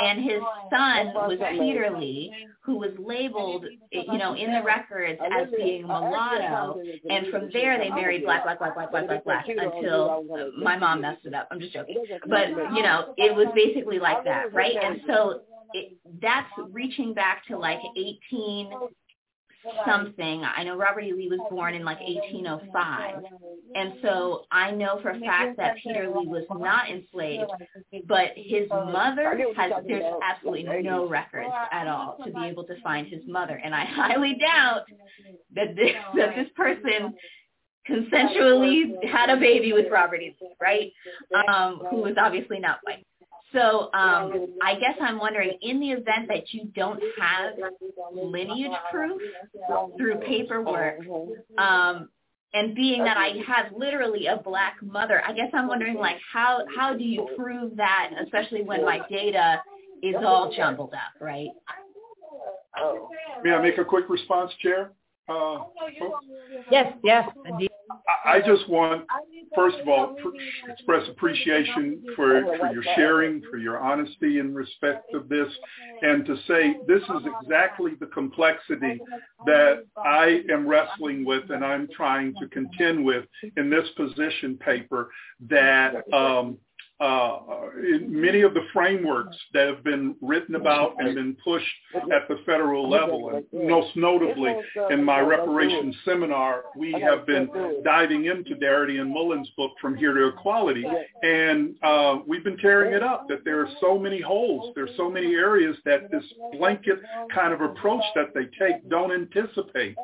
and his son was Peter Lee, who was labeled, you know, in the records as being mulatto. And from there, they married black, black, black, black, black, black, black until my mom messed it up. I'm just joking. But, you know, it was basically like that, right? And so it, that's reaching back to like 18 something. I know Robert E. Lee was born in like 1805. And so I know for a fact that Peter Lee was not enslaved, but his mother has, there's absolutely no records at all to be able to find his mother. And I highly doubt that this, that this person consensually had a baby with Robert E. Lee, right? Um, who was obviously not white. So um, I guess I'm wondering, in the event that you don't have lineage proof through paperwork, um, and being that I have literally a black mother, I guess I'm wondering, like, how how do you prove that, especially when my data is all jumbled up, right? May I make a quick response, Chair? Uh, yes, yes, indeed. I just want, first of all, pr- express appreciation for, for your sharing, for your honesty in respect of this, and to say this is exactly the complexity that I am wrestling with and I'm trying to contend with in this position paper that um, uh, many of the frameworks that have been written about and been pushed at the federal level. And most notably, in my reparations seminar, we have been diving into Darity and Mullen's book, From Here to Equality. And uh, we've been tearing it up, that there are so many holes. There's so many areas that this blanket kind of approach that they take don't anticipate.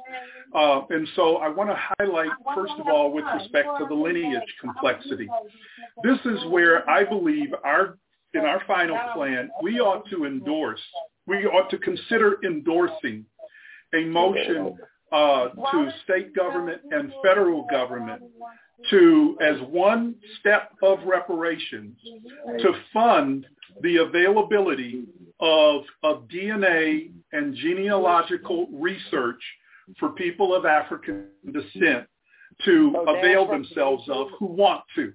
Uh, and so I want to highlight, first of all, with respect to the lineage complexity. This is where I believe our in our final plan, we ought to endorse, we ought to consider endorsing a motion uh, to state government and federal government to, as one step of reparations, to fund the availability of, of DNA and genealogical research for people of African descent to oh, avail themselves of who want to.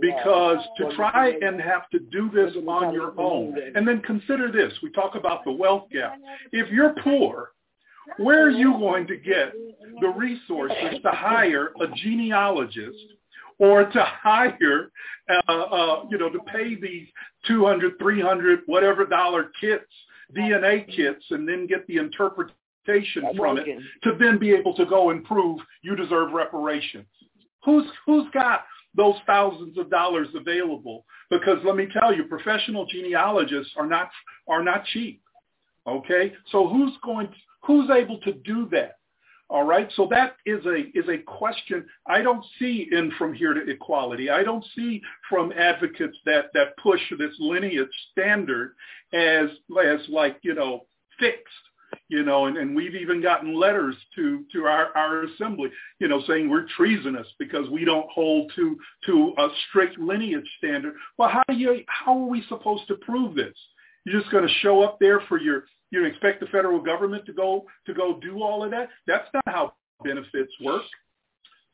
Because to try and have to do this on your own, and then consider this, we talk about the wealth gap. If you're poor, where are you going to get the resources to hire a genealogist or to hire, uh, uh, you know, to pay these 200, 300, whatever dollar kits, DNA kits, and then get the interpretation from it to then be able to go and prove you deserve reparations. Who's who's got those thousands of dollars available? Because let me tell you, professional genealogists are not are not cheap. Okay, so who's going? To, who's able to do that? All right, so that is a is a question I don't see in from here to equality. I don't see from advocates that that push this lineage standard as as like you know fixed you know, and, and we've even gotten letters to to our, our assembly, you know, saying we're treasonous because we don't hold to to a strict lineage standard. Well, how do you how are we supposed to prove this? You're just going to show up there for your you expect the federal government to go to go do all of that? That's not how benefits work.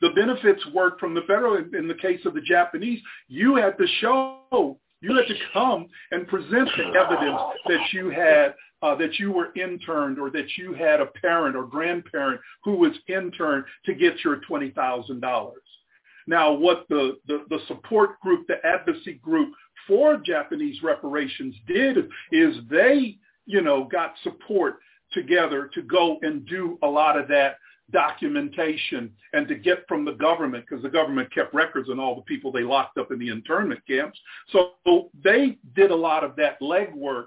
The benefits work from the federal. In the case of the Japanese, you had to show you had to come and present the evidence that you had uh, that you were interned or that you had a parent or grandparent who was interned to get your $20,000. Now, what the, the, the support group, the advocacy group for Japanese reparations did is they, you know, got support together to go and do a lot of that documentation and to get from the government because the government kept records on all the people they locked up in the internment camps. So they did a lot of that legwork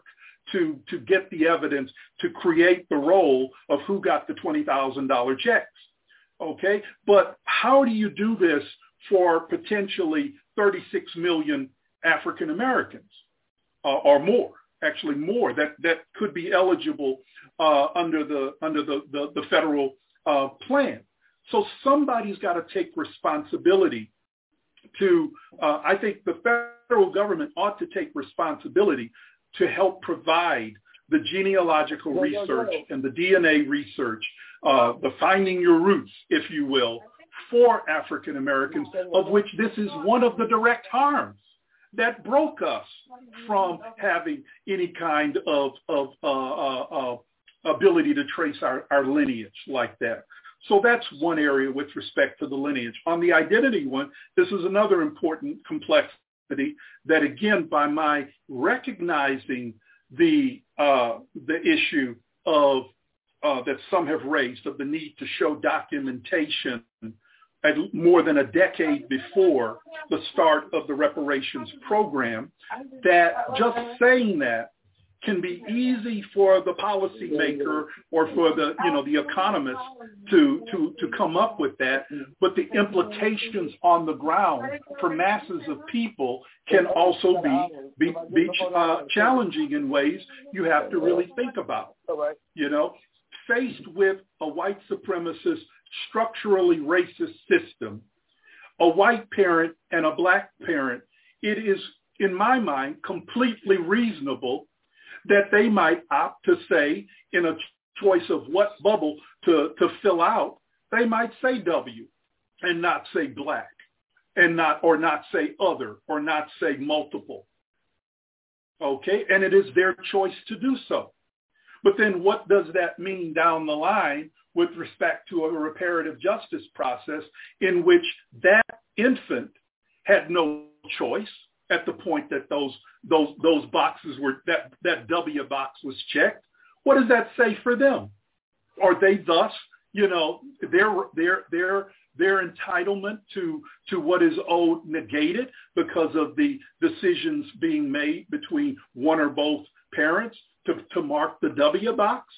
to, to get the evidence to create the roll of who got the $20,000 checks. Okay, but how do you do this for potentially 36 million African Americans uh, or more? Actually, more that that could be eligible uh, under the under the the, the federal uh, plan. So somebody's got to take responsibility to. Uh, I think the federal government ought to take responsibility to help provide the genealogical research and the DNA research, uh, the finding your roots, if you will, for African Americans, of which this is one of the direct harms that broke us from having any kind of, of uh, uh, uh ability to trace our, our lineage like that. So that's one area with respect to the lineage. On the identity one, this is another important complexity that again, by my recognizing the uh, the issue of uh, that some have raised of the need to show documentation at more than a decade before the start of the reparations program, that just saying that can be easy for the policymaker or for the you know the economist to to to come up with that but the implications on the ground for masses of people can also be be, be uh, challenging in ways you have to really think about. You know faced with a white supremacist structurally racist system a white parent and a black parent it is in my mind completely reasonable that they might opt to say in a choice of what bubble to, to fill out, they might say W and not say black and not or not say other or not say multiple. Okay, and it is their choice to do so. But then what does that mean down the line with respect to a reparative justice process in which that infant had no choice at the point that those those those boxes were that that W box was checked. What does that say for them? Are they thus, you know, their their their their entitlement to to what is owed negated because of the decisions being made between one or both parents to, to mark the W box?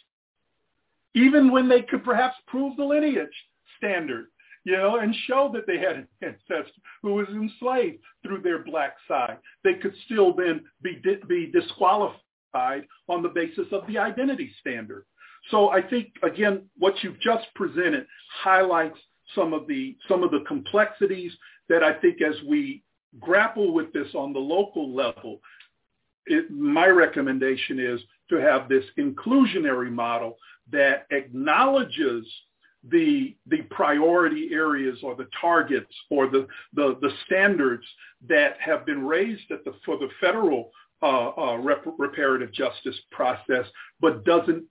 Even when they could perhaps prove the lineage standard you know, and show that they had an ancestor who was enslaved through their black side. They could still then be, be disqualified on the basis of the identity standard. So I think, again, what you've just presented highlights some of the some of the complexities that I think as we grapple with this on the local level, it, my recommendation is to have this inclusionary model that acknowledges the the priority areas or the targets or the the, the standards that have been raised the for the federal uh, uh, rep- reparative justice process, but doesn't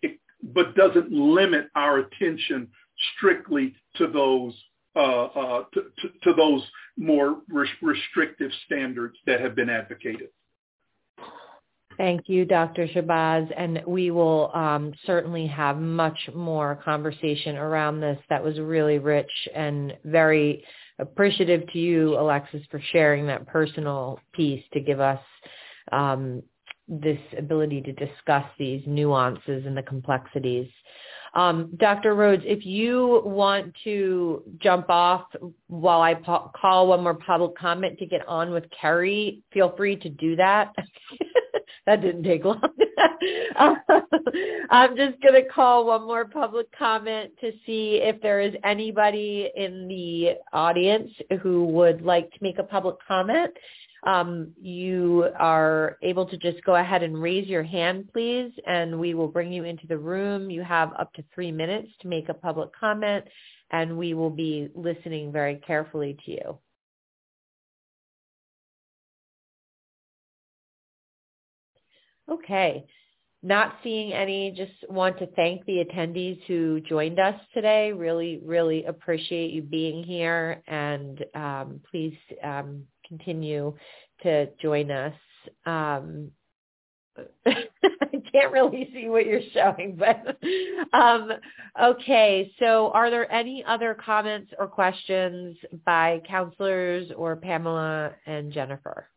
but doesn't limit our attention strictly to those uh, uh to, to, to, those more res- restrictive standards that have been advocated. Thank you, Dr. Shabazz. And we will um, certainly have much more conversation around this. That was really rich and very appreciative to you, Alexis, for sharing that personal piece to give us um, this ability to discuss these nuances and the complexities. Um, Dr. Rhodes, if you want to jump off while I po- call one more public comment to get on with Kerry, feel free to do that. that didn't take long. I'm just going to call one more public comment to see if there is anybody in the audience who would like to make a public comment. Um, you are able to just go ahead and raise your hand, please, and we will bring you into the room. You have up to three minutes to make a public comment, and we will be listening very carefully to you. Okay. Not seeing any, just want to thank the attendees who joined us today. Really, really appreciate you being here and um, please um, continue to join us. Um, I can't really see what you're showing, but um, okay. So are there any other comments or questions by councillors or Pamela and Jennifer?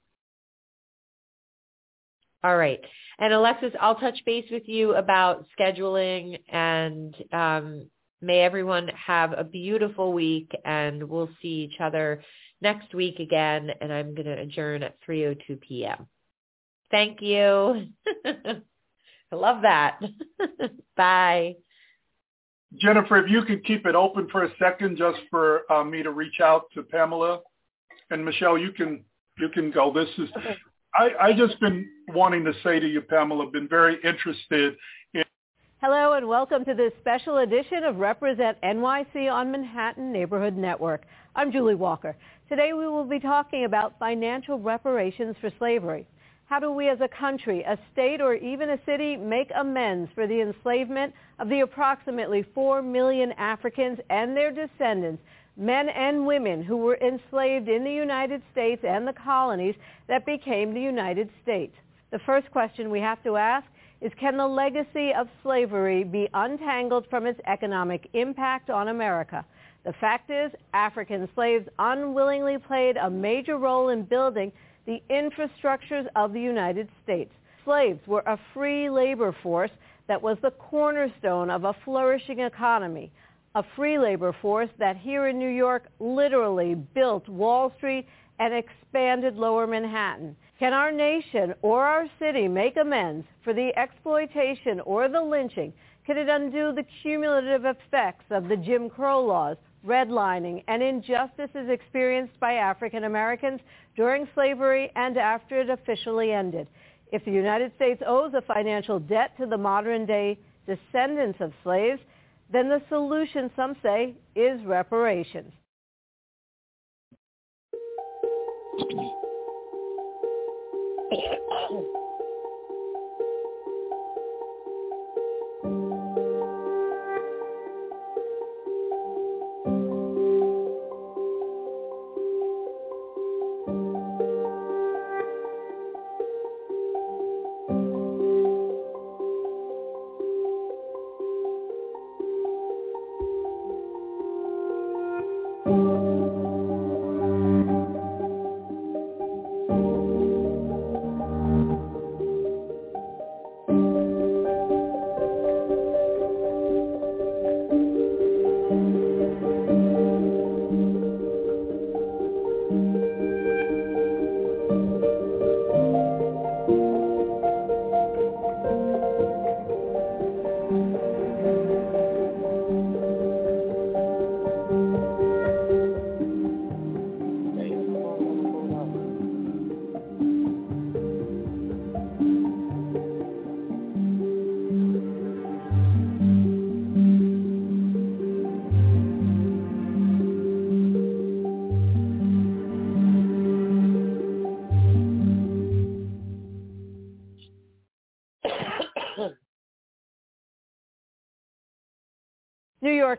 All right. And Alexis, I'll touch base with you about scheduling and um, may everyone have a beautiful week and we'll see each other next week again and I'm going to adjourn at 3.02 p.m. Thank you. I love that. Bye. Jennifer, if you could keep it open for a second just for uh, me to reach out to Pamela and Michelle, you can you can go. This is okay. I, I just been wanting to say to you, Pamela, been very interested in. Hello and welcome to this special edition of Represent NYC on Manhattan Neighborhood Network. I'm Julie Walker. Today we will be talking about financial reparations for slavery. How do we as a country, a state, or even a city make amends for the enslavement of the approximately 4 million Africans and their descendants men and women who were enslaved in the United States and the colonies that became the United States. The first question we have to ask is can the legacy of slavery be untangled from its economic impact on America? The fact is, African slaves unwillingly played a major role in building the infrastructures of the United States. Slaves were a free labor force that was the cornerstone of a flourishing economy, a free labor force that here in New York literally built Wall Street and expanded lower Manhattan. Can our nation or our city make amends for the exploitation or the lynching? Can it undo the cumulative effects of the Jim Crow laws, redlining, and injustices experienced by African Americans during slavery and after it officially ended? If the United States owes a financial debt to the modern day descendants of slaves, then the solution, some say, is reparations.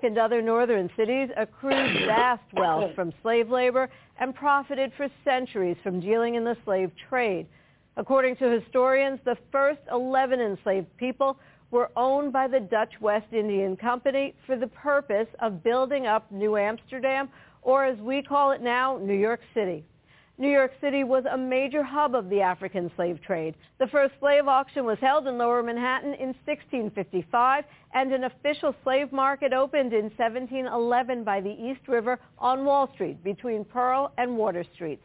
York and other northern cities accrued vast wealth from slave labor and profited for centuries from dealing in the slave trade. According to historians, the first 11 enslaved people were owned by the Dutch West Indian Company for the purpose of building up New Amsterdam, or as we call it now, New York City. New York City was a major hub of the African slave trade. The first slave auction was held in Lower Manhattan in 1655, and an official slave market opened in 1711 by the East River on Wall Street between Pearl and Water Streets.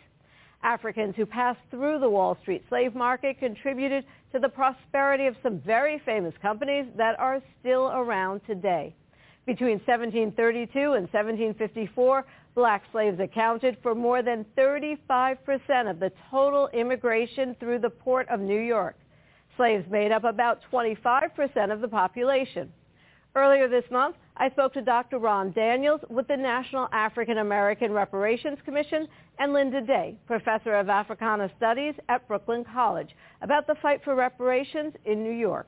Africans who passed through the Wall Street slave market contributed to the prosperity of some very famous companies that are still around today. Between 1732 and 1754, black slaves accounted for more than 35% of the total immigration through the port of New York. Slaves made up about 25% of the population. Earlier this month, I spoke to Dr. Ron Daniels with the National African American Reparations Commission and Linda Day, professor of Africana Studies at Brooklyn College, about the fight for reparations in New York.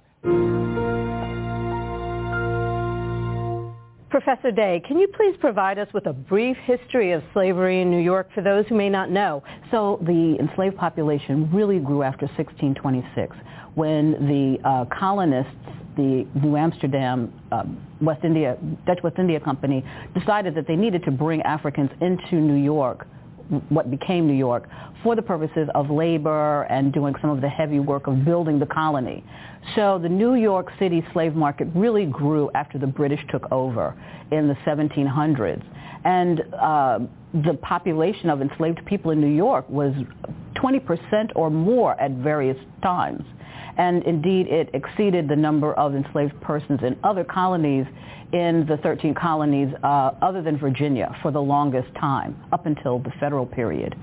Professor Day, can you please provide us with a brief history of slavery in New York for those who may not know? So the enslaved population really grew after 1626 when the uh, colonists the New Amsterdam um, West India Dutch West India Company decided that they needed to bring Africans into New York, what became New York, for the purposes of labor and doing some of the heavy work of building the colony. So the New York City slave market really grew after the British took over in the 1700s. And uh, the population of enslaved people in New York was 20% or more at various times and indeed it exceeded the number of enslaved persons in other colonies in the 13 colonies uh, other than Virginia for the longest time, up until the federal period.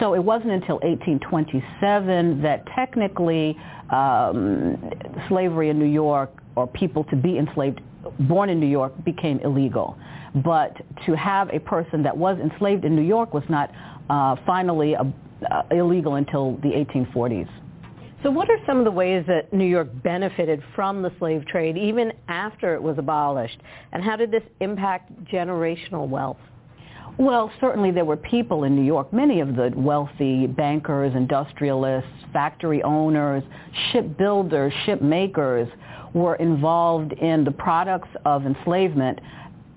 So it wasn't until 1827 that technically um, slavery in New York or people to be enslaved born in New York became illegal. But to have a person that was enslaved in New York was not uh, finally uh, illegal until the 1840s. So what are some of the ways that New York benefited from the slave trade even after it was abolished? And how did this impact generational wealth? Well, certainly there were people in New York, many of the wealthy bankers, industrialists, factory owners, shipbuilders, shipmakers were involved in the products of enslavement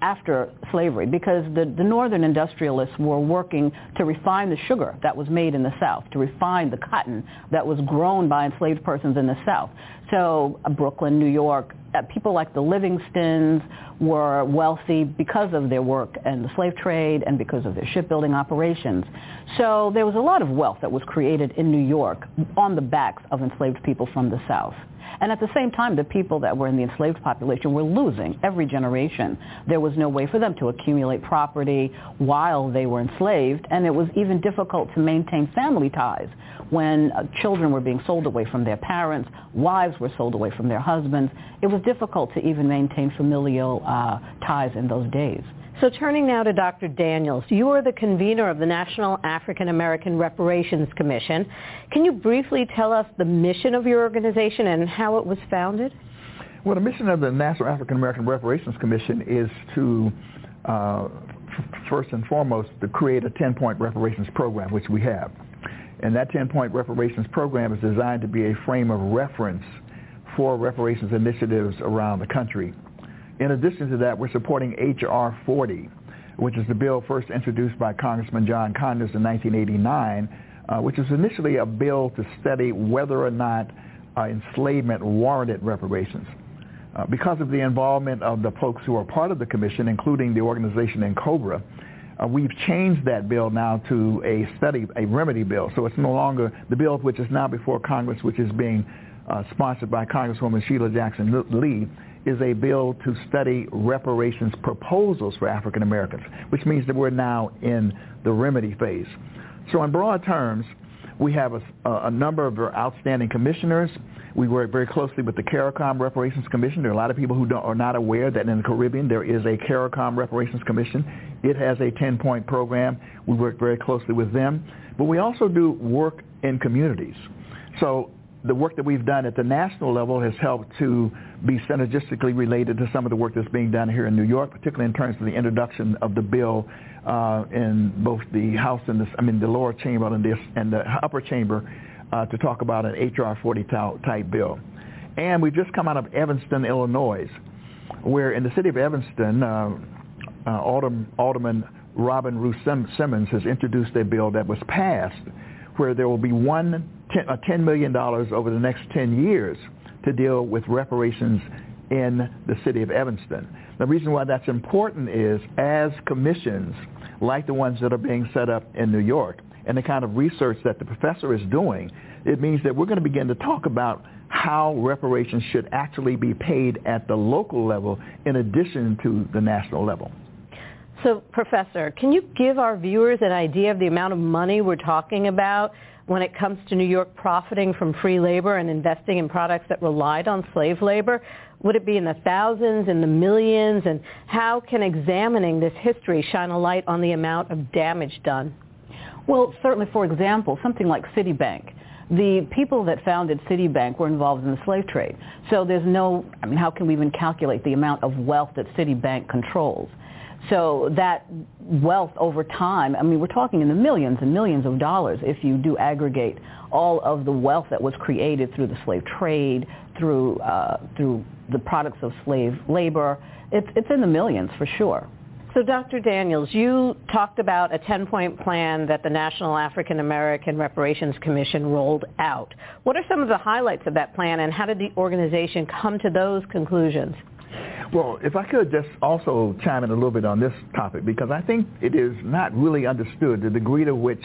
after slavery because the, the northern industrialists were working to refine the sugar that was made in the South, to refine the cotton that was grown by enslaved persons in the South. So uh, Brooklyn, New York, uh, people like the Livingstons were wealthy because of their work in the slave trade and because of their shipbuilding operations. So there was a lot of wealth that was created in New York on the backs of enslaved people from the South. And at the same time, the people that were in the enslaved population were losing every generation. There was no way for them to accumulate property while they were enslaved, and it was even difficult to maintain family ties when uh, children were being sold away from their parents, wives were sold away from their husbands. It was difficult to even maintain familial uh, ties in those days. So turning now to Dr. Daniels, you are the convener of the National African American Reparations Commission. Can you briefly tell us the mission of your organization and how it was founded? Well, the mission of the National African American Reparations Commission is to, uh, first and foremost, to create a 10-point reparations program, which we have. And that 10-point reparations program is designed to be a frame of reference for reparations initiatives around the country. In addition to that, we're supporting H.R. 40, which is the bill first introduced by Congressman John Conyers in 1989, uh, which was initially a bill to study whether or not uh, enslavement warranted reparations. Uh, because of the involvement of the folks who are part of the commission, including the organization NCOBRA, uh, we've changed that bill now to a study, a remedy bill. So it's no longer the bill which is now before Congress, which is being uh, sponsored by Congresswoman Sheila Jackson Lee is a bill to study reparations proposals for African Americans, which means that we're now in the remedy phase. So in broad terms, we have a, a number of outstanding commissioners. We work very closely with the CARICOM Reparations Commission. There are a lot of people who are not aware that in the Caribbean there is a CARICOM Reparations Commission. It has a 10-point program. We work very closely with them. But we also do work in communities. So the work that we've done at the national level has helped to be synergistically related to some of the work that's being done here in New York, particularly in terms of the introduction of the bill uh, in both the House and the, I mean, the lower chamber and the, and the upper chamber uh, to talk about an HR 40 type bill. And we've just come out of Evanston, Illinois, where in the city of Evanston, uh, uh, Alderman Robin Rue Simmons has introduced a bill that was passed where there will be one Uh, $10 million over the next 10 years to deal with reparations in the city of Evanston. The reason why that's important is as commissions like the ones that are being set up in New York and the kind of research that the professor is doing, it means that we're going to begin to talk about how reparations should actually be paid at the local level in addition to the national level. So, Professor, can you give our viewers an idea of the amount of money we're talking about when it comes to New York profiting from free labor and investing in products that relied on slave labor? Would it be in the thousands, in the millions? And how can examining this history shine a light on the amount of damage done? Well, certainly, for example, something like Citibank. The people that founded Citibank were involved in the slave trade. So there's no, I mean, how can we even calculate the amount of wealth that Citibank controls? So that wealth over time, I mean, we're talking in the millions and millions of dollars if you do aggregate all of the wealth that was created through the slave trade, through, uh, through the products of slave labor. It's, it's in the millions for sure. So Dr. Daniels, you talked about a 10-point plan that the National African American Reparations Commission rolled out. What are some of the highlights of that plan and how did the organization come to those conclusions? Well, if I could just also chime in a little bit on this topic, because I think it is not really understood the degree to which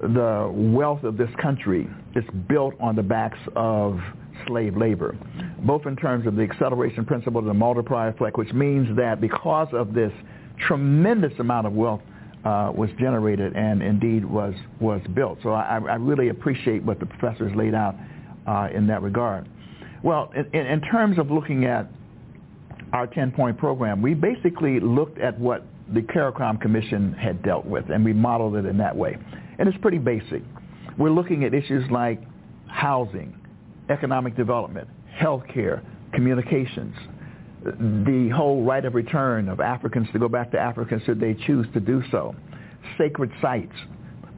the wealth of this country is built on the backs of slave labor, both in terms of the acceleration principle and the multiplier effect, which means that because of this tremendous amount of wealth uh, was generated and indeed was, was built. So I, I really appreciate what the professor has laid out uh, in that regard. Well, in, in terms of looking at our 10-point program, we basically looked at what the CARICOM Commission had dealt with, and we modeled it in that way. And it's pretty basic. We're looking at issues like housing, economic development, health care, communications, the whole right of return of Africans to go back to Africa should they choose to do so, sacred sites.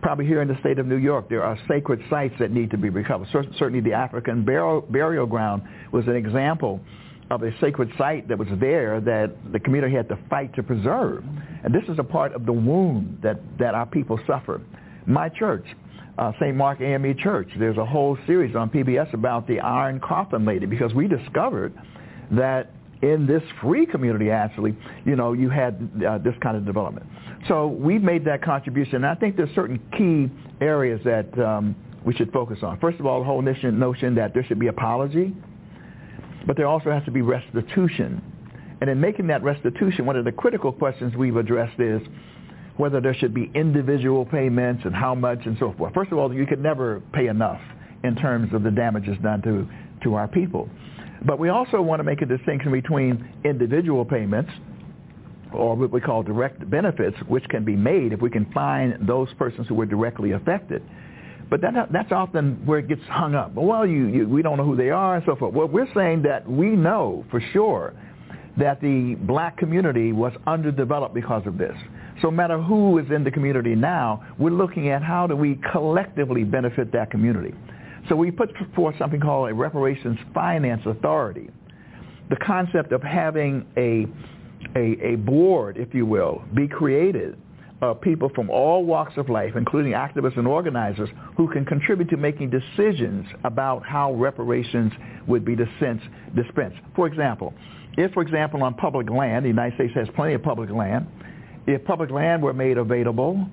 Probably here in the state of New York, there are sacred sites that need to be recovered. Certainly the African burial ground was an example of a sacred site that was there that the community had to fight to preserve. And this is a part of the wound that, that our people suffer. My church, uh, St. Mark AME Church, there's a whole series on PBS about the Iron Coffin Lady because we discovered that in this free community, actually, you know, you had uh, this kind of development. So we've made that contribution. And I think there's certain key areas that um, we should focus on. First of all, the whole notion, notion that there should be apology but there also has to be restitution. And in making that restitution, one of the critical questions we've addressed is whether there should be individual payments and how much and so forth. First of all, you could never pay enough in terms of the damages done to, to our people. But we also want to make a distinction between individual payments or what we call direct benefits, which can be made if we can find those persons who were directly affected. But that, that's often where it gets hung up. Well, you, you, we don't know who they are and so forth. Well, we're saying that we know for sure that the black community was underdeveloped because of this. So no matter who is in the community now, we're looking at how do we collectively benefit that community. So we put forth something called a reparations finance authority. The concept of having a, a, a board, if you will, be created uh, people from all walks of life, including activists and organizers, who can contribute to making decisions about how reparations would be dispensed. For example, if, for example, on public land, the United States has plenty of public land, if public land were made available,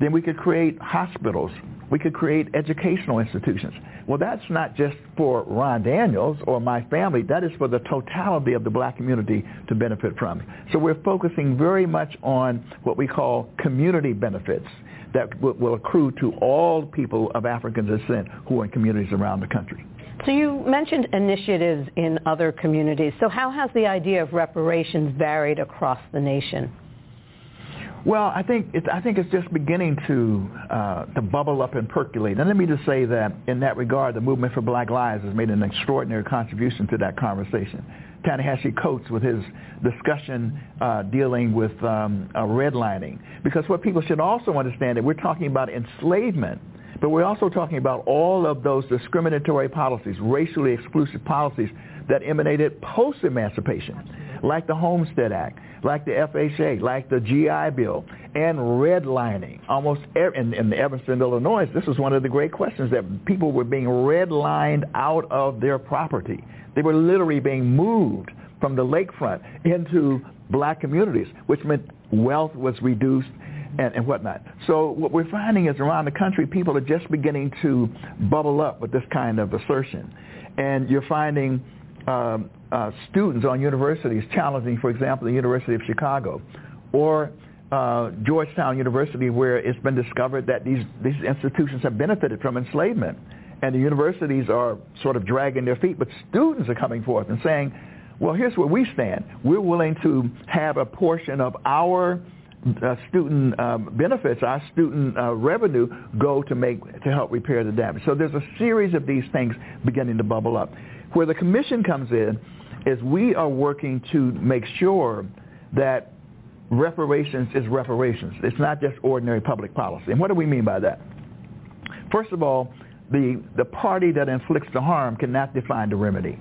then we could create hospitals. We could create educational institutions. Well, that's not just for Ron Daniels or my family. That is for the totality of the black community to benefit from. So we're focusing very much on what we call community benefits that will, accrue to all people of African descent who are in communities around the country. So you mentioned initiatives in other communities. So how has the idea of reparations varied across the nation? Well, I think it's I think it's just beginning to uh, to bubble up and percolate. And let me just say that in that regard, the movement for Black Lives has made an extraordinary contribution to that conversation. Ta-Nehisi Coates with his discussion uh, dealing with um, uh, redlining, because what people should also understand that we're talking about enslavement, but we're also talking about all of those discriminatory policies, racially exclusive policies that emanated post-emancipation, like the Homestead Act, like the FHA, like the GI Bill, and redlining. Almost every, in, in Evanston, Illinois, this was one of the great questions that people were being redlined out of their property. They were literally being moved from the lakefront into black communities, which meant wealth was reduced and, and whatnot. So what we're finding is around the country, people are just beginning to bubble up with this kind of assertion. And you're finding um, uh, students on universities challenging, for example, the University of Chicago or uh, Georgetown University, where it's been discovered that these, these institutions have benefited from enslavement. And the universities are sort of dragging their feet, but students are coming forth and saying, well, here's where we stand. We're willing to have a portion of our uh, student um, benefits, our student uh, revenue go to make to help repair the damage. So there's a series of these things beginning to bubble up. Where the commission comes in is we are working to make sure that reparations is reparations. It's not just ordinary public policy. And what do we mean by that? First of all, the, the party that inflicts the harm cannot define the remedy,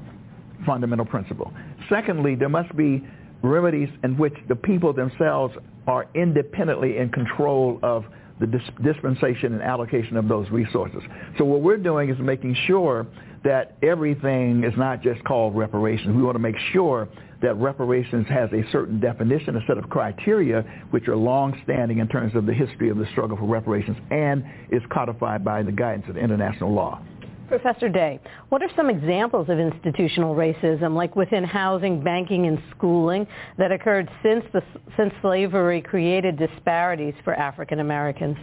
fundamental principle. Secondly, there must be remedies in which the people themselves are independently in control of the dispensation and allocation of those resources. So what we're doing is making sure that everything is not just called reparations. We want to make sure that reparations has a certain definition, a set of criteria which are long-standing in terms of the history of the struggle for reparations and is codified by the guidance of international law. Professor Day, what are some examples of institutional racism, like within housing, banking, and schooling, that occurred since, the, since slavery created disparities for African Americans?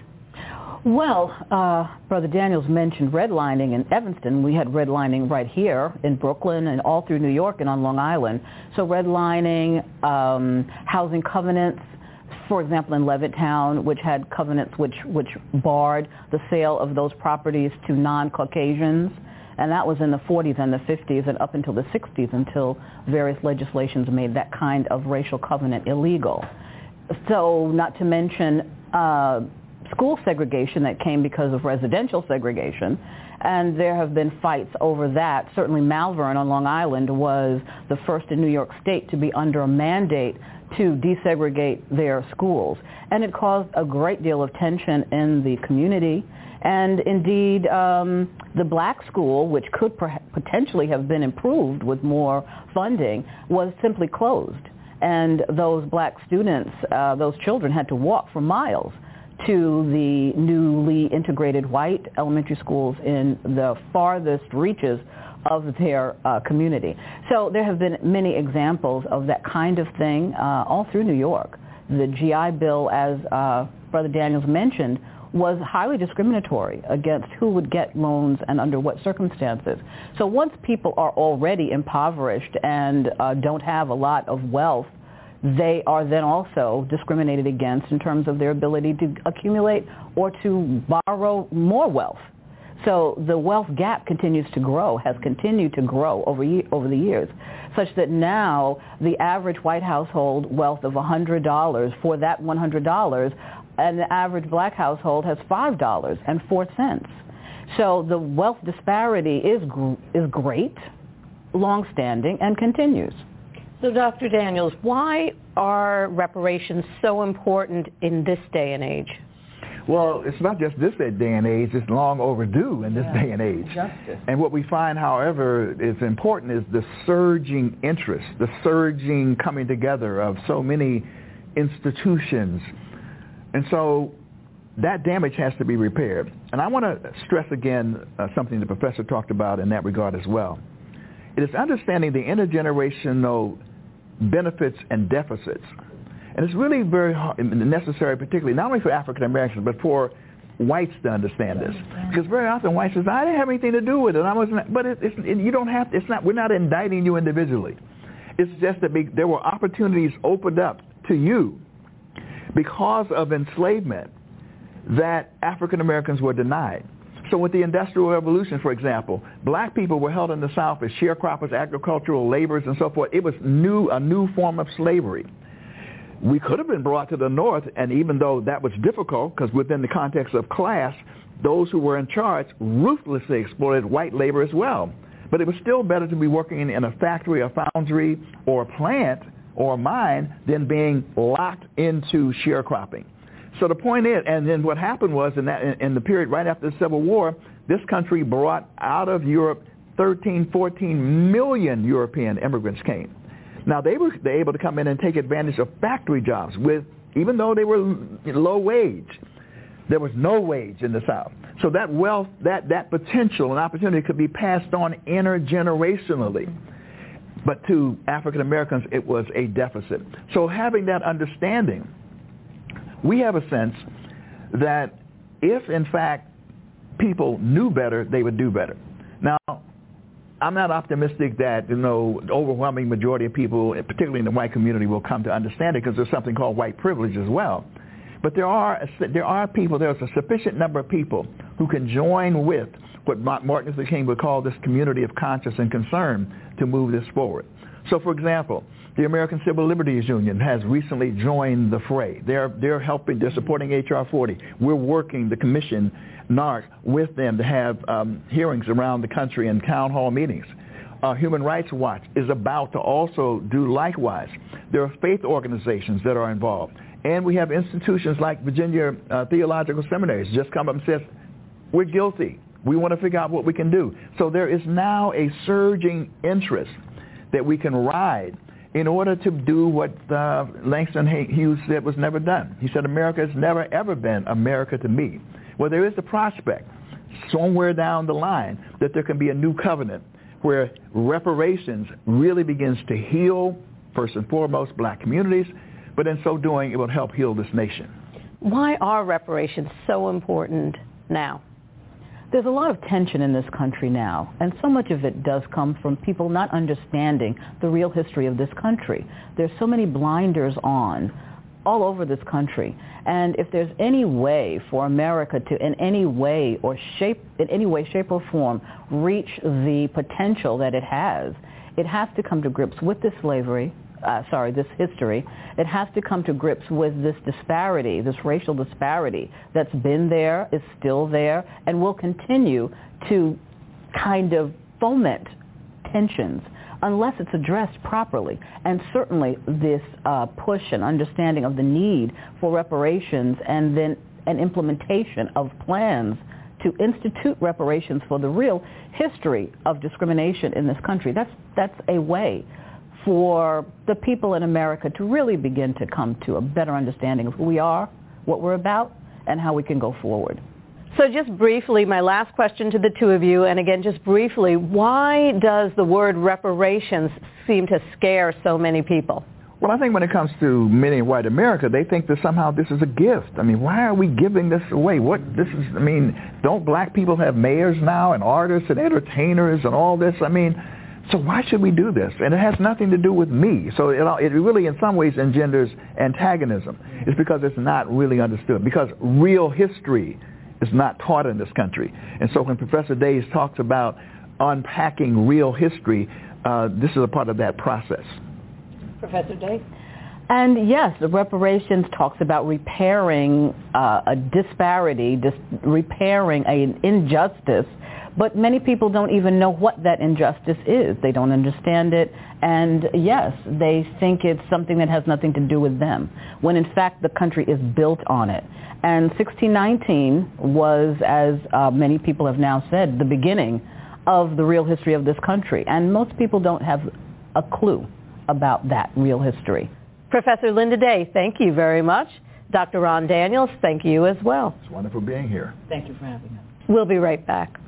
Well, uh, Brother Daniels mentioned redlining in Evanston. We had redlining right here in Brooklyn and all through New York and on Long Island. So redlining, um, housing covenants, for example, in Levittown, which had covenants which, which barred the sale of those properties to non-Caucasians. And that was in the 40s and the 50s and up until the 60s until various legislations made that kind of racial covenant illegal. So not to mention uh, school segregation that came because of residential segregation. And there have been fights over that. Certainly Malverne on Long Island was the first in New York State to be under a mandate to desegregate their schools. And it caused a great deal of tension in the community. And indeed, um, the black school, which could potentially have been improved with more funding, was simply closed. And those black students, uh, those children had to walk for miles to the newly integrated white elementary schools in the farthest reaches of their uh, community. So there have been many examples of that kind of thing uh, all through New York. The GI Bill, as uh, Brother Daniels mentioned, was highly discriminatory against who would get loans and under what circumstances. So once people are already impoverished and uh, don't have a lot of wealth they are then also discriminated against in terms of their ability to accumulate or to borrow more wealth. So the wealth gap continues to grow, has continued to grow over, over the years, such that now the average white household wealth of $100 for that $100 and the average black household has $5.04. So the wealth disparity is, is great, long-standing, and continues. So Dr. Daniels, why are reparations so important in this day and age? Well, it's not just this day and age, it's long overdue in this yeah. day and age. Justice. And what we find, however, is important is the surging interest, the surging coming together of so many institutions. And so that damage has to be repaired. And I want to stress again uh, something the professor talked about in that regard as well. It is understanding the intergenerational benefits and deficits. And it's really very necessary, particularly not only for African Americans, but for whites to understand this. Because very often whites say, I didn't have anything to do with it. I wasn't, but it, it's, it, you don't have, it's not, we're not indicting you individually. It's just that there were opportunities opened up to you because of enslavement that African Americans were denied. So with the Industrial Revolution, for example, black people were held in the South as sharecroppers, agricultural laborers, and so forth. It was new, a new form of slavery. We could have been brought to the North, and even though that was difficult, because within the context of class, those who were in charge ruthlessly exploited white labor as well. But it was still better to be working in a factory, a foundry, or a plant, or a mine than being locked into sharecropping. So the point is, and then what happened was in that in the period right after the Civil War, this country brought out of Europe 13, 14 million European immigrants came. Now they were able to come in and take advantage of factory jobs with even though they were low wage. There was no wage in the South. So that wealth, that, that potential and opportunity could be passed on intergenerationally. But to African Americans, it was a deficit. So having that understanding, we have a sense that if, in fact, people knew better, they would do better. Now, I'm not optimistic that you know the overwhelming majority of people, particularly in the white community, will come to understand it because there's something called white privilege as well. But there are there are people. There's a sufficient number of people who can join with what Martin Luther King would call this community of conscience and concern to move this forward. So, for example, the American Civil Liberties Union has recently joined the fray. They're, they're helping, they're supporting H.R. 40. We're working, the commission, NARC, with them to have um, hearings around the country and town hall meetings. Uh, Human Rights Watch is about to also do likewise. There are faith organizations that are involved. And we have institutions like Virginia uh, Theological Seminaries just come up and says, we're guilty. We want to figure out what we can do. So there is now a surging interest that we can ride in order to do what uh, Langston Hughes said was never done. He said, America has never, ever been America to me. Well, there is the prospect somewhere down the line that there can be a new covenant where reparations really begins to heal, first and foremost, black communities, but in so doing, it will help heal this nation. Why are reparations so important now? There's a lot of tension in this country now, and so much of it does come from people not understanding the real history of this country. There's so many blinders on all over this country. And if there's any way for America to in any way or shape, in any way, shape or form, reach the potential that it has, it has to come to grips with the slavery, uh, sorry, this history, it has to come to grips with this disparity, this racial disparity that's been there, is still there, and will continue to kind of foment tensions unless it's addressed properly. And certainly this uh, push and understanding of the need for reparations and then an implementation of plans to institute reparations for the real history of discrimination in this country. That's, that's a way for the people in America to really begin to come to a better understanding of who we are, what we're about, and how we can go forward. So just briefly, my last question to the two of you, and again, just briefly, why does the word reparations seem to scare so many people? Well, I think when it comes to many white America, they think that somehow this is a gift. I mean, why are we giving this away? What this is? I mean, don't black people have mayors now and artists and entertainers and all this? I mean, so why should we do this? And it has nothing to do with me. So it, it really, in some ways, engenders antagonism. It's because it's not really understood. Because real history is not taught in this country. And so when Professor Days talks about unpacking real history, uh, this is a part of that process. Professor Days? And yes, the reparations talks about repairing uh, a disparity, dis- repairing an injustice but many people don't even know what that injustice is. They don't understand it. And yes, they think it's something that has nothing to do with them, when in fact the country is built on it. And 1619 was, as uh, many people have now said, the beginning of the real history of this country. And most people don't have a clue about that real history. Professor Linda Day, thank you very much. Dr. Ron Daniels, thank you as well. It's wonderful being here. Thank you for having us. We'll be right back.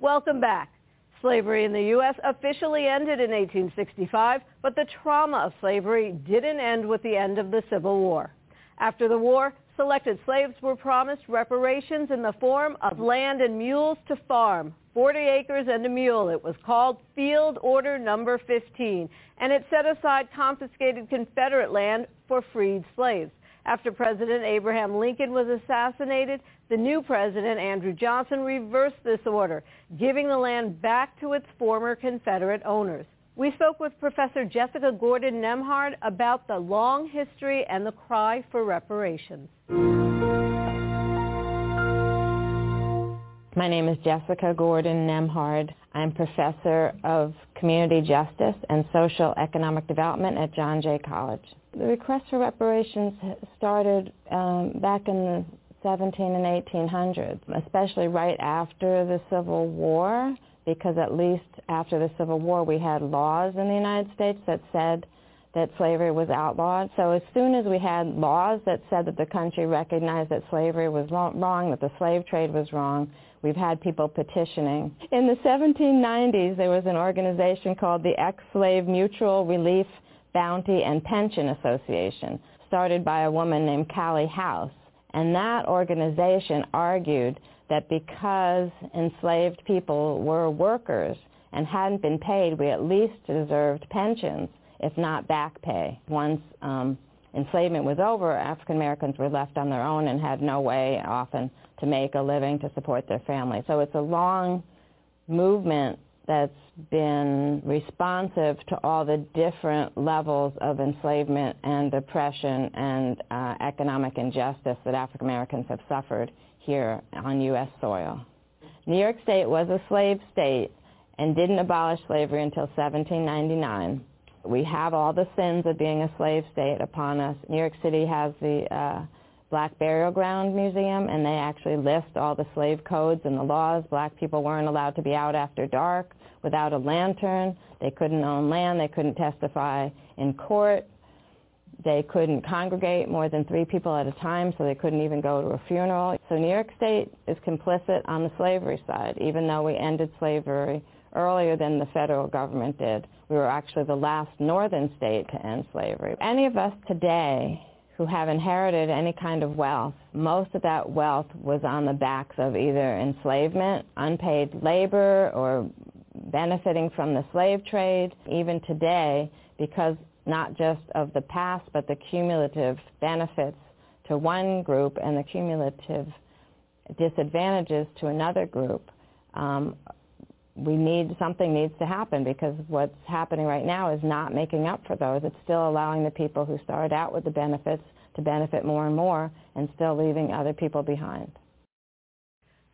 Welcome back. Slavery in the U.S. officially ended in 1865, but the trauma of slavery didn't end with the end of the Civil War. After the war, selected slaves were promised reparations in the form of land and mules to farm. 40 acres and a mule. It was called Field Order Number 15, and it set aside confiscated Confederate land for freed slaves. After President Abraham Lincoln was assassinated, the new president, Andrew Johnson, reversed this order, giving the land back to its former Confederate owners. We spoke with Professor Jessica Gordon Nembhard about the long history and the cry for reparations. My name is Jessica Gordon Nembhard. I'm professor of community justice and social economic development at John Jay College. The request for reparations started um, back in the 17 and 1800s, especially right after the Civil War, because at least after the Civil War we had laws in the United States that said that slavery was outlawed. So as soon as we had laws that said that the country recognized that slavery was wrong, that the slave trade was wrong, we've had people petitioning. In the 1790s, there was an organization called the Ex-Slave Mutual Relief Bounty and Pension Association, started by a woman named Callie House. And that organization argued that because enslaved people were workers and hadn't been paid, we at least deserved pensions, if not back pay. Once um, enslavement was over, African Americans were left on their own and had no way often to make a living to support their family. So it's a long movement that's been responsive to all the different levels of enslavement and oppression and uh, economic injustice that African Americans have suffered here on U.S. soil. New York State was a slave state and didn't abolish slavery until 1799. We have all the sins of being a slave state upon us. New York City has the uh, Black Burial Ground Museum, and they actually list all the slave codes and the laws. Black people weren't allowed to be out after dark without a lantern. They couldn't own land. They couldn't testify in court. They couldn't congregate more than three people at a time, so they couldn't even go to a funeral. So New York State is complicit on the slavery side, even though we ended slavery earlier than the federal government did. We were actually the last northern state to end slavery. Any of us today who have inherited any kind of wealth, most of that wealth was on the backs of either enslavement, unpaid labor, or benefiting from the slave trade. Even today, because not just of the past, but the cumulative benefits to one group and the cumulative disadvantages to another group, um, we need something needs to happen because what's happening right now is not making up for those. It's still allowing the people who started out with the benefits to benefit more and more and still leaving other people behind.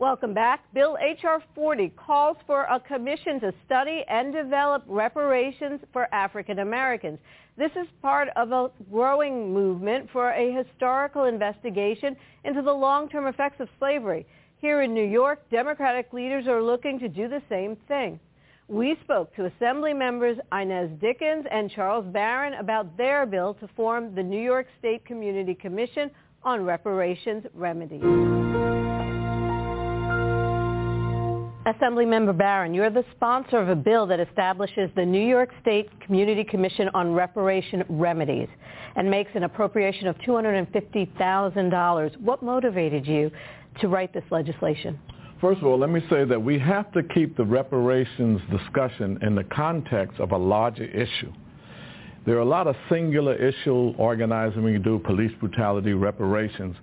Welcome back. Bill H.R. 40 calls for a commission to study and develop reparations for African Americans. This is part of a growing movement for a historical investigation into the long-term effects of slavery. Here in New York, Democratic leaders are looking to do the same thing. We spoke to Assembly members Inez Dickens and Charles Barron about their bill to form the New York State Community Commission on Reparations Remedies. Assemblymember Barron, you're the sponsor of a bill that establishes the New York State Community Commission on Reparation Remedies and makes an appropriation of $250,000. What motivated you to write this legislation? First of all, let me say that we have to keep the reparations discussion in the context of a larger issue. There are a lot of singular issue organizing when you do police brutality, reparations.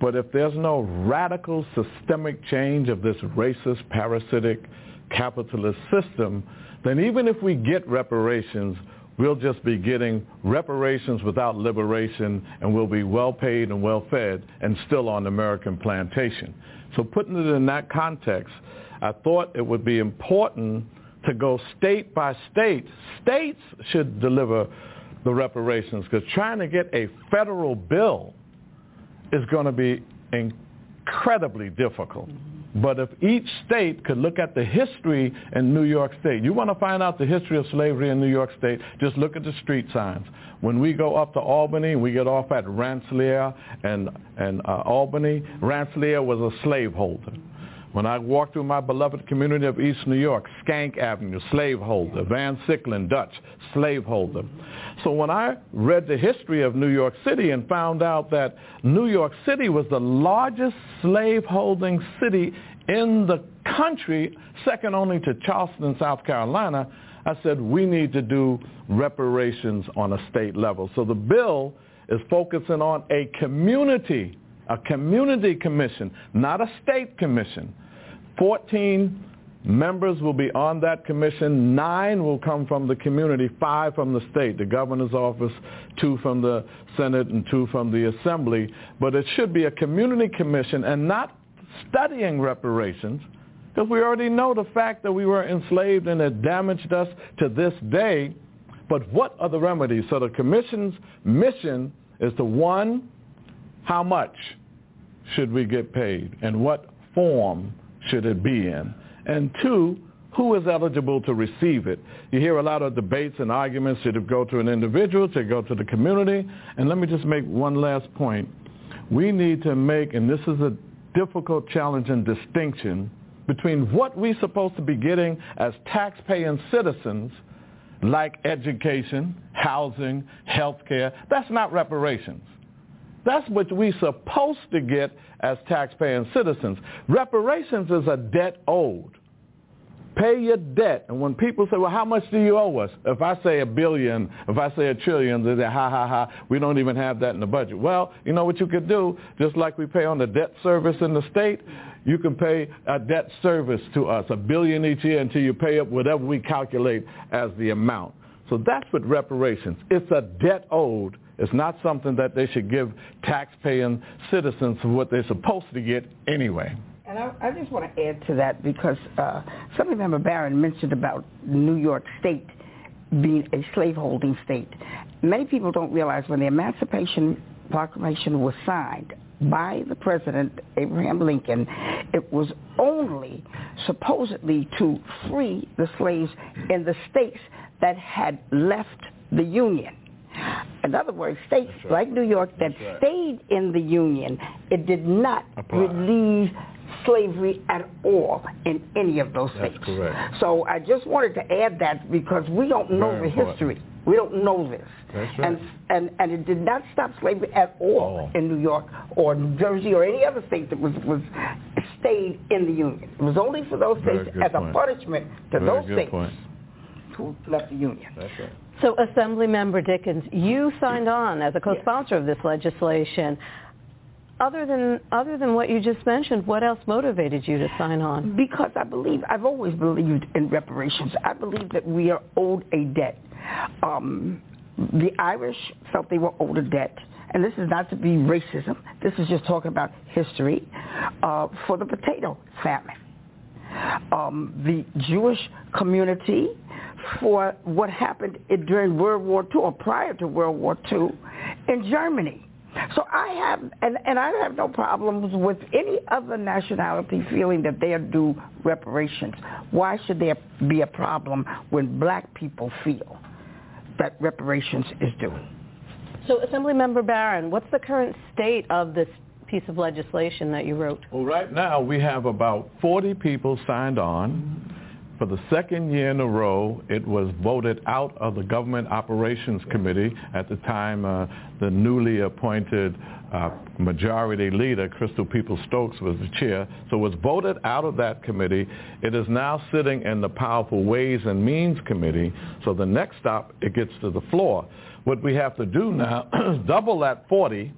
But if there's no radical systemic change of this racist, parasitic, capitalist system, then even if we get reparations, we'll just be getting reparations without liberation and we'll be well paid and well fed and still on the American plantation. So putting it in that context, I thought it would be important to go state by state. States should deliver the reparations because trying to get a federal bill is going to be incredibly difficult. But if each state could look at the history in New York State, you want to find out the history of slavery in New York State, just look at the street signs. When we go up to Albany, we get off at Rensselaer and, and uh, Albany. Rensselaer was a slaveholder. When I walk through my beloved community of East New York, Schenck Avenue, slaveholder, Van Siclen, Dutch, slaveholder. So when I read the history of New York City and found out that New York City was the largest slaveholding city in the country, second only to Charleston, South Carolina, I said we need to do reparations on a state level. So the bill is focusing on a community, a community commission, not a state commission. 14 members will be on that commission. Nine will come from the community, five from the state, the governor's office, two from the Senate, and two from the Assembly. But it should be a community commission and not studying reparations because we already know the fact that we were enslaved and it damaged us to this day. But what are the remedies? So the commission's mission is to, one, how much should we get paid and what form should it be in? And two, who is eligible to receive it? You hear a lot of debates and arguments. Should it go to an individual? Should it go to the community? And let me just make one last point. We need to make, and this is a difficult challenge and distinction, between what we're supposed to be getting as taxpaying citizens, like education, housing, health care. That's not reparations. That's what we're supposed to get as taxpaying citizens. Reparations is a debt owed. Pay your debt. And when people say, well, how much do you owe us? If I say a billion, if I say a trillion, they say, ha, ha, ha, we don't even have that in the budget. Well, you know what you could do? Just like we pay on the debt service in the state, you can pay a debt service to us, a billion each year until you pay up whatever we calculate as the amount. So that's what reparations. It's a debt owed it's not something that they should give taxpaying citizens what they're supposed to get anyway. And I, I just want to add to that because uh, Member Barron mentioned about New York State being a slaveholding state. Many people don't realize when the Emancipation Proclamation was signed by the President Abraham Lincoln, it was only supposedly to free the slaves in the states that had left the Union. In other words, states right. like New York that right. stayed in the Union, it did not Apply. relieve slavery at all in any of those states. That's correct. So I just wanted to add that because we don't know Very the important. history. We don't know this. That's right. And, and, and it did not stop slavery at all oh. in New York or New Jersey or any other state that was, was stayed in the Union. It was only for those states as point. a punishment to Very those states point. who left the Union. That's right. So Assemblymember Dickens, you signed on as a co-sponsor of this legislation. Other than other than what you just mentioned, what else motivated you to sign on? Because I believe I've always believed in reparations. I believe that we are owed a debt. Um, the Irish felt they were owed a debt and this is not to be racism, this is just talking about history, uh, for the potato famine. Um, the Jewish community for what happened during World War II or prior to World War II in Germany. So I have, and, and I have no problems with any other nationality feeling that they are due reparations. Why should there be a problem when black people feel that reparations is due? So Assemblymember Barron, what's the current state of this piece of legislation that you wrote? Well, right now we have about 40 people signed on. For the second year in a row, it was voted out of the Government Operations Committee. At the time, uh, the newly appointed uh, majority leader, Crystal Peoples-Stokes, was the chair. So it was voted out of that committee. It is now sitting in the Powerful Ways and Means Committee. So the next stop, it gets to the floor. What we have to do now is double that 40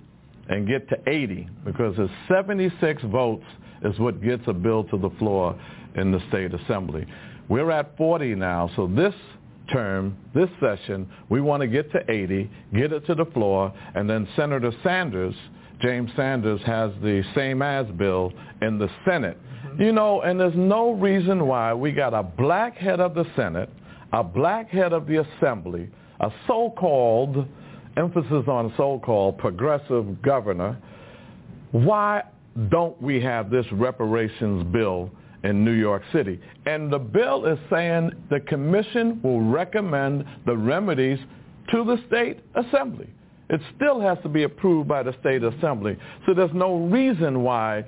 and get to 80 because it's 76 votes is what gets a bill to the floor in the state assembly. We're at 40 now, so this term, this session, we want to get to 80, get it to the floor, and then Senator Sanders, James Sanders, has the same as bill in the Senate. Mm-hmm. You know, and there's no reason why we got a black head of the Senate, a black head of the Assembly, a so-called, emphasis on so-called progressive governor. Why don't we have this reparations bill in New York City. And the bill is saying the commission will recommend the remedies to the state assembly. It still has to be approved by the state assembly. So there's no reason why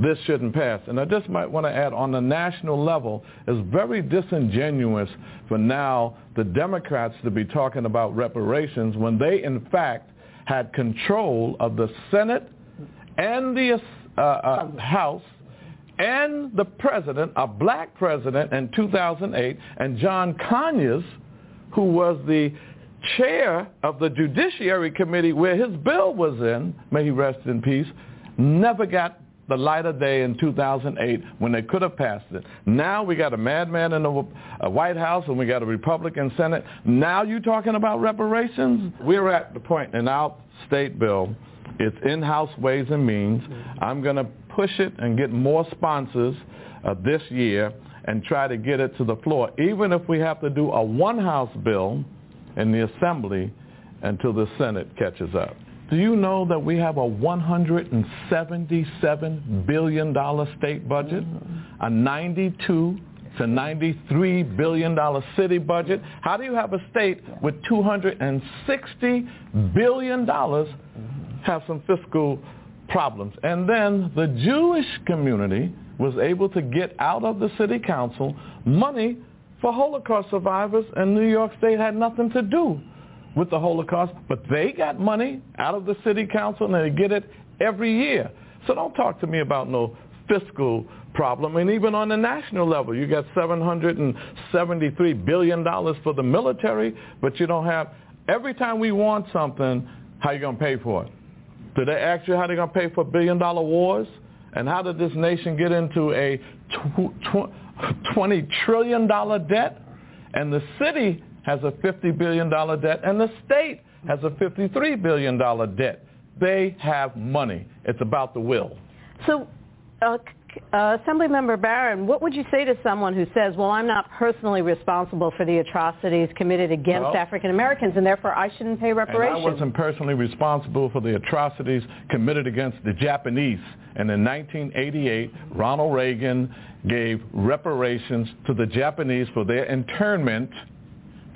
this shouldn't pass. And I just might want to add on the national level, it's very disingenuous for now the Democrats to be talking about reparations when they in fact had control of the Senate and the uh, uh, House and the president, a black president in 2008, and John Conyers, who was the chair of the Judiciary Committee where his bill was in, may he rest in peace, never got the light of day in 2008 when they could have passed it. Now we got a madman in the White House and we got a Republican Senate. Now you're talking about reparations? We're at the point in our state bill, it's in-house ways and means. I'm going to push it and get more sponsors uh, this year and try to get it to the floor, even if we have to do a one-house bill in the Assembly until the Senate catches up. Do you know that we have a $177 billion state budget, a 92 to 93 billion dollar city budget? How do you have a state with 260 billion dollars have some fiscal problems? And then the Jewish community was able to get out of the city council money for Holocaust survivors, and New York State had nothing to do with the Holocaust, but they got money out of the city council and they get it every year. So don't talk to me about no fiscal problem. And even on the national level, you got $773 billion for the military, but you don't have, every time we want something, how you going to pay for it? Do they ask you how they're going to pay for billion dollar wars? And how did this nation get into a $20 trillion debt? And the city has a $50 billion debt, and the state has a $53 billion debt. They have money. It's about the will. So, uh, uh, Assemblymember Barron, what would you say to someone who says, well, I'm not personally responsible for the atrocities committed against well, African Americans, and therefore I shouldn't pay reparations? And I wasn't personally responsible for the atrocities committed against the Japanese. And in 1988, Ronald Reagan gave reparations to the Japanese for their internment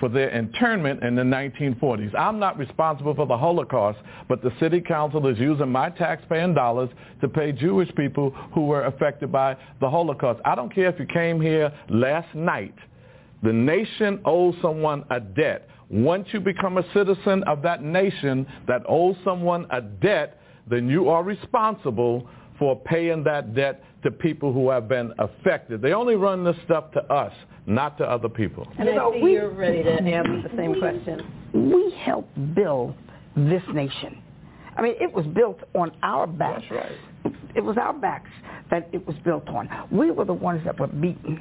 for their internment in the 1940s. I'm not responsible for the Holocaust, but the city council is using my taxpaying dollars to pay Jewish people who were affected by the Holocaust. I don't care if you came here last night. The nation owes someone a debt. Once you become a citizen of that nation that owes someone a debt, then you are responsible for paying that debt to people who have been affected. They only run this stuff to us not to other people. And you I know, see we, you're ready to answer the same we, question. We helped build this nation. I mean, it was built on our backs. That's right. It was our backs that it was built on. We were the ones that were beaten.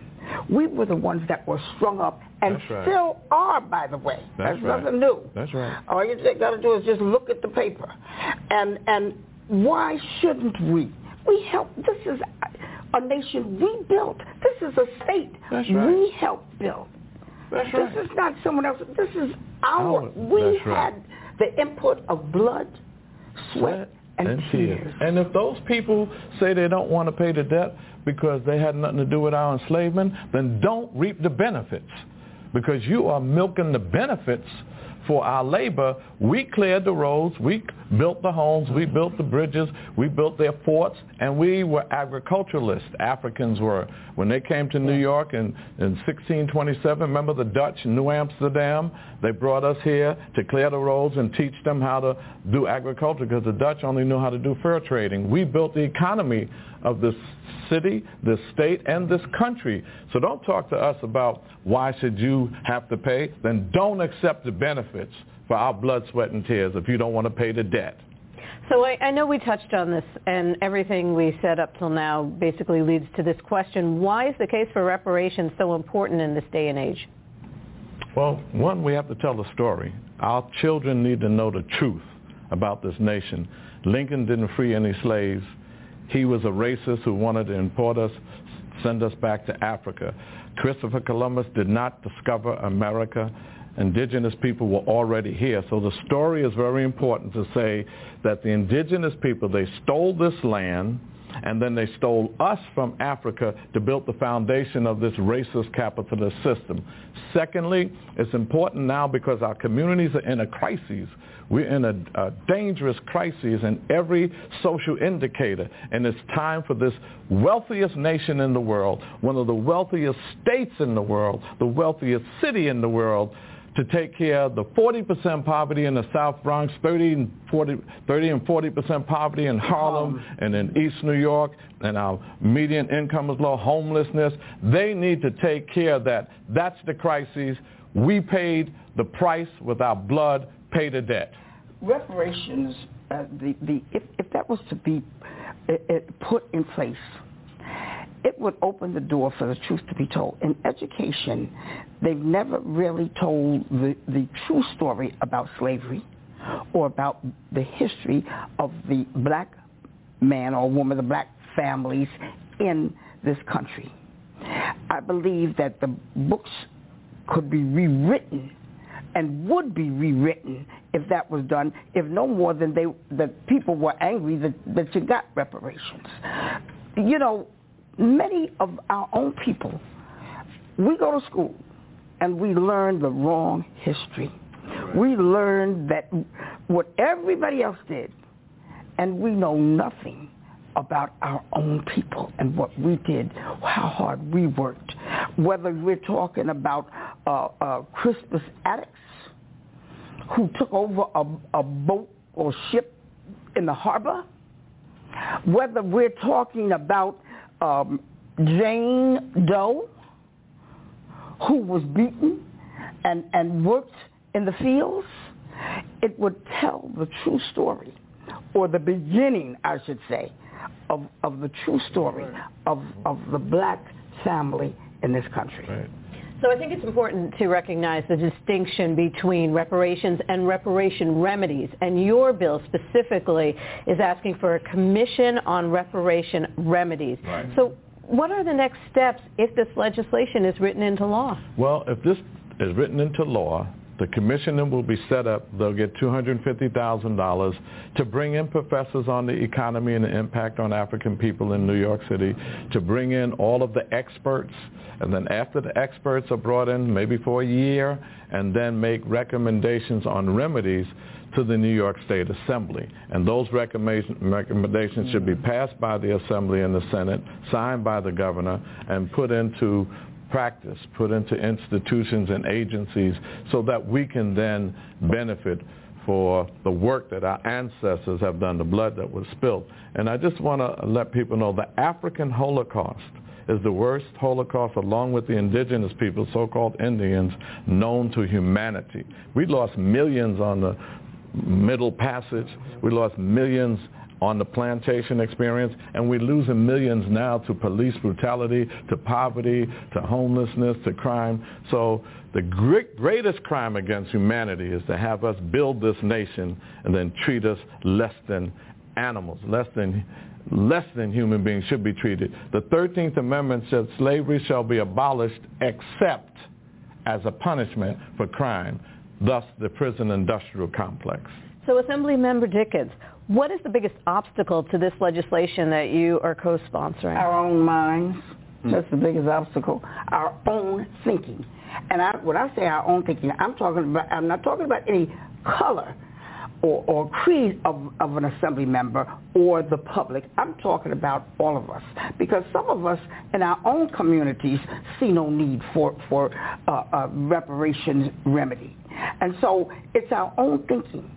We were the ones that were strung up and right. still are, by the way. That's, That's right. nothing new. That's right. All you got to do is just look at the paper. And, and why shouldn't we? We help. This is a nation we built. This is a state right. we helped build. That's this right. is not someone else. This is our. Oh, we had right. the input of blood, sweat, and, and tears. tears. And if those people say they don't want to pay the debt because they had nothing to do with our enslavement, then don't reap the benefits because you are milking the benefits for our labor, we cleared the roads, we built the homes, we built the bridges, we built their forts, and we were agriculturalists. Africans were. When they came to New York in, in 1627, remember the Dutch in New Amsterdam? They brought us here to clear the roads and teach them how to do agriculture because the Dutch only knew how to do fur trading. We built the economy of this city, this state, and this country. So don't talk to us about why should you have to pay. Then don't accept the benefits for our blood, sweat, and tears if you don't want to pay the debt. So I, I know we touched on this, and everything we said up till now basically leads to this question. Why is the case for reparations so important in this day and age? Well, one, we have to tell the story. Our children need to know the truth about this nation. Lincoln didn't free any slaves. He was a racist who wanted to import us, send us back to Africa. Christopher Columbus did not discover America. Indigenous people were already here. So the story is very important to say that the indigenous people, they stole this land and then they stole us from Africa to build the foundation of this racist capitalist system. Secondly, it's important now because our communities are in a crisis We're in a, a dangerous crisis in every social indicator, and it's time for this wealthiest nation in the world, one of the wealthiest states in the world, the wealthiest city in the world, to take care of the 40% poverty in the South Bronx, 30 and 40, 30 and 40% poverty in Harlem and in East New York, and our median income is low, homelessness. They need to take care of that. That's the crisis. We paid the price with our blood, pay the debt. Reparations, uh, the, the, if, if that was to be it, it put in place, it would open the door for the truth to be told. In education, they've never really told the, the true story about slavery or about the history of the black man or woman, the black families in this country. I believe that the books could be rewritten and would be rewritten if that was done, if no more than they the people were angry that, that you got reparations. You know, many of our own people, we go to school and we learn the wrong history. We learn that what everybody else did, and we know nothing about our own people and what we did, how hard we worked. Whether we're talking about uh, uh, Crispus Attucks, who took over a, a boat or ship in the harbor, whether we're talking about um, Jane Doe, who was beaten and, and worked in the fields, it would tell the true story, or the beginning, I should say, of, of the true story of, of the black family in this country. Right. So I think it's important to recognize the distinction between reparations and reparation remedies. And your bill specifically is asking for a commission on reparation remedies. Right. So what are the next steps if this legislation is written into law? Well, if this is written into law, the commission will be set up. They'll get $250,000 to bring in professors on the economy and the impact on African people in New York City, to bring in all of the experts, and then after the experts are brought in, maybe for a year, and then make recommendations on remedies to the New York State Assembly. And those recommendations should be passed by the Assembly and the Senate, signed by the governor, and put into practice, put into institutions and agencies so that we can then benefit for the work that our ancestors have done, the blood that was spilled. And I just want to let people know the African Holocaust is the worst Holocaust along with the indigenous people, so-called Indians, known to humanity. We lost millions on the Middle Passage. We lost millions on the plantation experience, and we're losing millions now to police brutality, to poverty, to homelessness, to crime. So the greatest crime against humanity is to have us build this nation and then treat us less than animals, less than less than human beings should be treated. The 13th Amendment says slavery shall be abolished except as a punishment for crime, thus the prison industrial complex. So Assembly Member Dickens, what is the biggest obstacle to this legislation that you are co-sponsoring? Our own minds. That's the biggest obstacle. Our own thinking. And I, when I say our own thinking, I'm talking about. I'm not talking about any color or, or creed of, of an assembly member or the public. I'm talking about all of us because some of us in our own communities see no need for for uh, a reparations remedy, and so it's our own thinking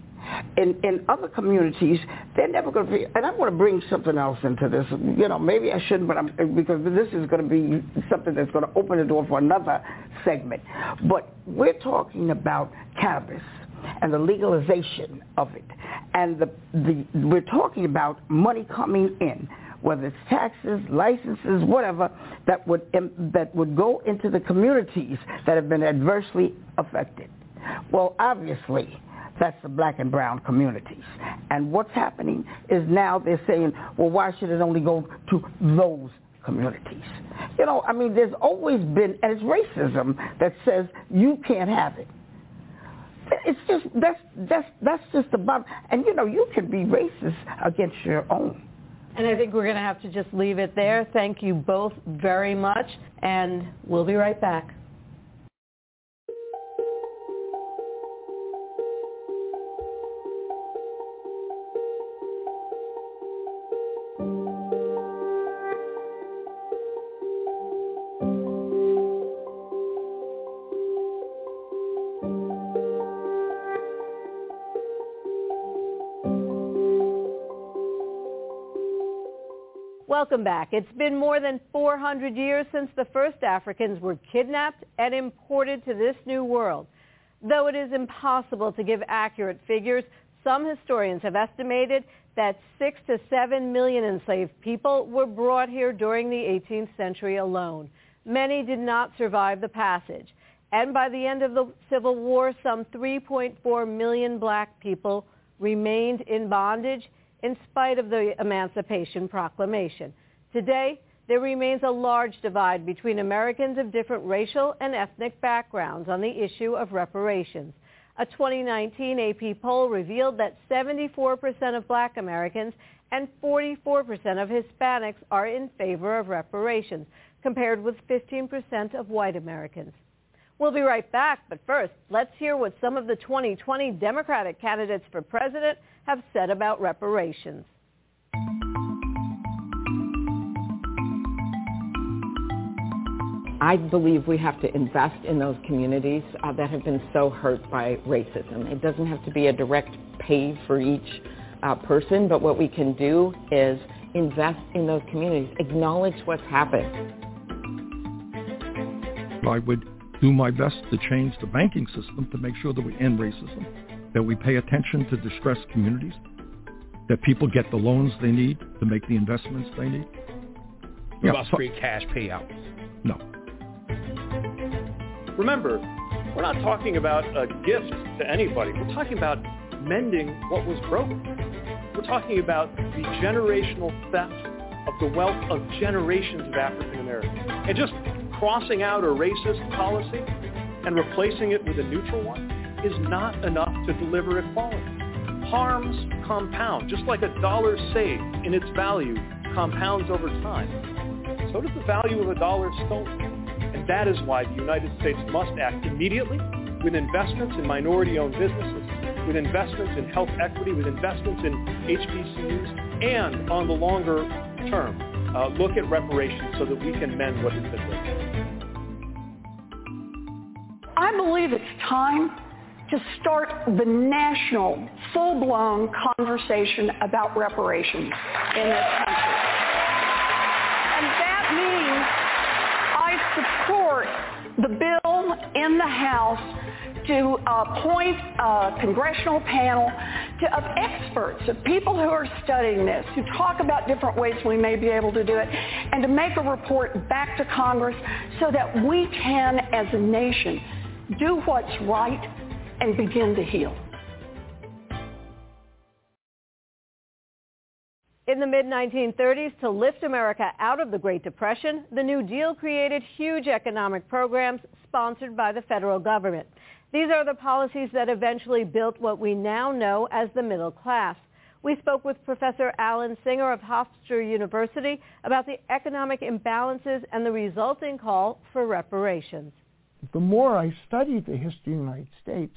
in in other communities, they're never going to be. And I want to bring something else into this. You know, maybe I shouldn't, but I'm because this is going to be something that's going to open the door for another segment. But we're talking about cannabis and the legalization of it, and the the we're talking about money coming in whether it's taxes, licenses, whatever, that would that would go into the communities that have been adversely affected. Well, obviously, that's the black and brown communities. And what's happening is now they're saying, well, why should it only go to those communities? You know, I mean, there's always been, and it's racism that says you can't have it. It's just that's that's that's just about, and you know, you can be racist against your own. And I think we're going to have to just leave it there. Thank you both very much, and we'll be right back. Welcome back. It's been more than 400 years since the first Africans were kidnapped and imported to this new world. Though it is impossible to give accurate figures, some historians have estimated that 6 to 7 million enslaved people were brought here during the 18th century alone. Many did not survive the passage. And by the end of the Civil War, some 3.4 million black people remained in bondage in spite of the Emancipation Proclamation. Today, there remains a large divide between Americans of different racial and ethnic backgrounds on the issue of reparations. A 2019 AP poll revealed that 74% of black Americans and 44% of Hispanics are in favor of reparations, compared with 15% of white Americans. We'll be right back, but first, let's hear what some of the 2020 Democratic candidates for president have said about reparations. I believe we have to invest in those communities uh, that have been so hurt by racism. It doesn't have to be a direct pay for each uh, person, but what we can do is invest in those communities, acknowledge what's happened. I would do my best to change the banking system to make sure that we end racism, that we pay attention to distressed communities, that people get the loans they need to make the investments they need. What about free cash payouts? No. Remember, we're not talking about a gift to anybody. We're talking about mending what was broken. We're talking about the generational theft of the wealth of generations of African Americans. And just crossing out a racist policy and replacing it with a neutral one is not enough to deliver equality. Harms compound, just like a dollar saved in its value compounds over time. So does the value of a dollar stolen. And that is why the United States must act immediately with investments in minority-owned businesses, with investments in health equity, with investments in HBCUs, and on the longer term, uh, look at reparations so that we can mend what has been done. I believe it's time to start the national, full-blown conversation about reparations in this country. And that means I support the bill in the House to appoint a congressional panel to, of experts, of people who are studying this, who talk about different ways we may be able to do it, and to make a report back to Congress so that we can, as a nation, do what's right and begin to heal. In the mid-1930s, to lift America out of the Great Depression, the New Deal created huge economic programs sponsored by the federal government. These are the policies that eventually built what we now know as the middle class. We spoke with Professor Alan Singer of Hofstra University about the economic imbalances and the resulting call for reparations. The more I studied the history of the United States,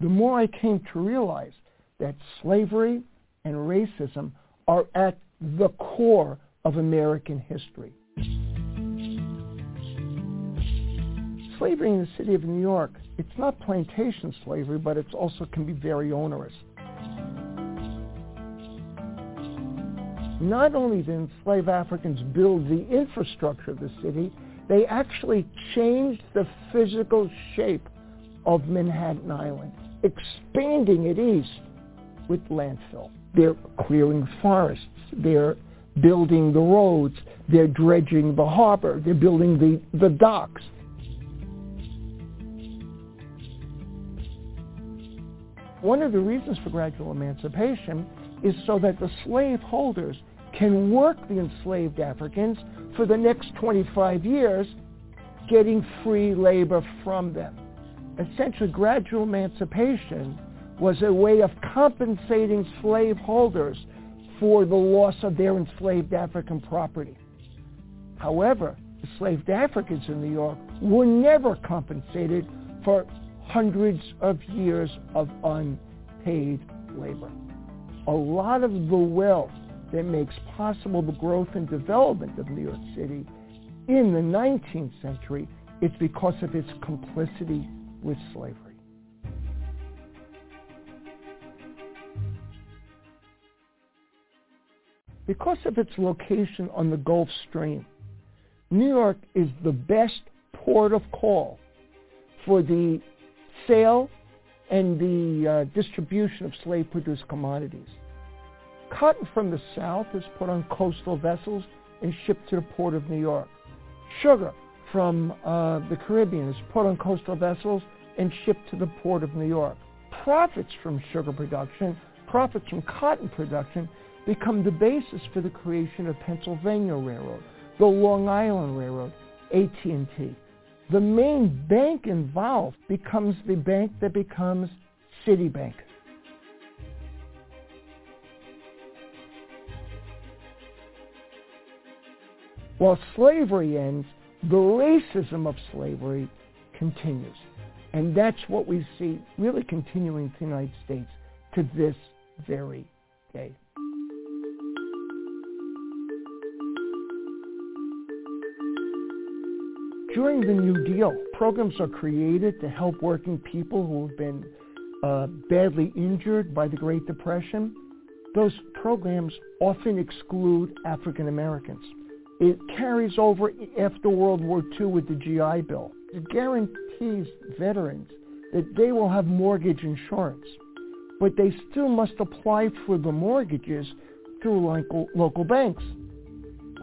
the more I came to realize that slavery and racism are at the core of American history. Slavery in the city of New York it's not plantation slavery, but it also can be very onerous. Not only did enslaved Africans build the infrastructure of the city, they actually changed the physical shape of Manhattan Island, expanding it east with landfill. They're clearing forests. They're building the roads. They're dredging the harbor. They're building the, the docks. One of the reasons for gradual emancipation is so that the slaveholders can work the enslaved Africans for the next 25 years, getting free labor from them. Essentially, gradual emancipation was a way of compensating slaveholders for the loss of their enslaved African property. However, enslaved Africans in New York were never compensated for hundreds of years of unpaid labor. A lot of the wealth that makes possible the growth and development of New York City in the 19th century it's because of its complicity with slavery. because of its location on the Gulf Stream, New York is the best port of call for the sale and the uh, distribution of slave-produced commodities. Cotton from the South is put on coastal vessels and shipped to the port of New York. Sugar from uh, the Caribbean is put on coastal vessels and shipped to the port of New York. Profits from sugar production, profits from cotton production become the basis for the creation of Pennsylvania Railroad, the Long Island Railroad, AT&T. The main bank involved becomes the bank that becomes Citibank. While slavery ends, the racism of slavery continues. And that's what we see really continuing in the United States to this very day. During the New Deal, programs are created to help working people who have been uh, badly injured by the Great Depression. Those programs often exclude African Americans. It carries over after World War II with the GI Bill. It guarantees veterans that they will have mortgage insurance, but they still must apply for the mortgages through local, local banks.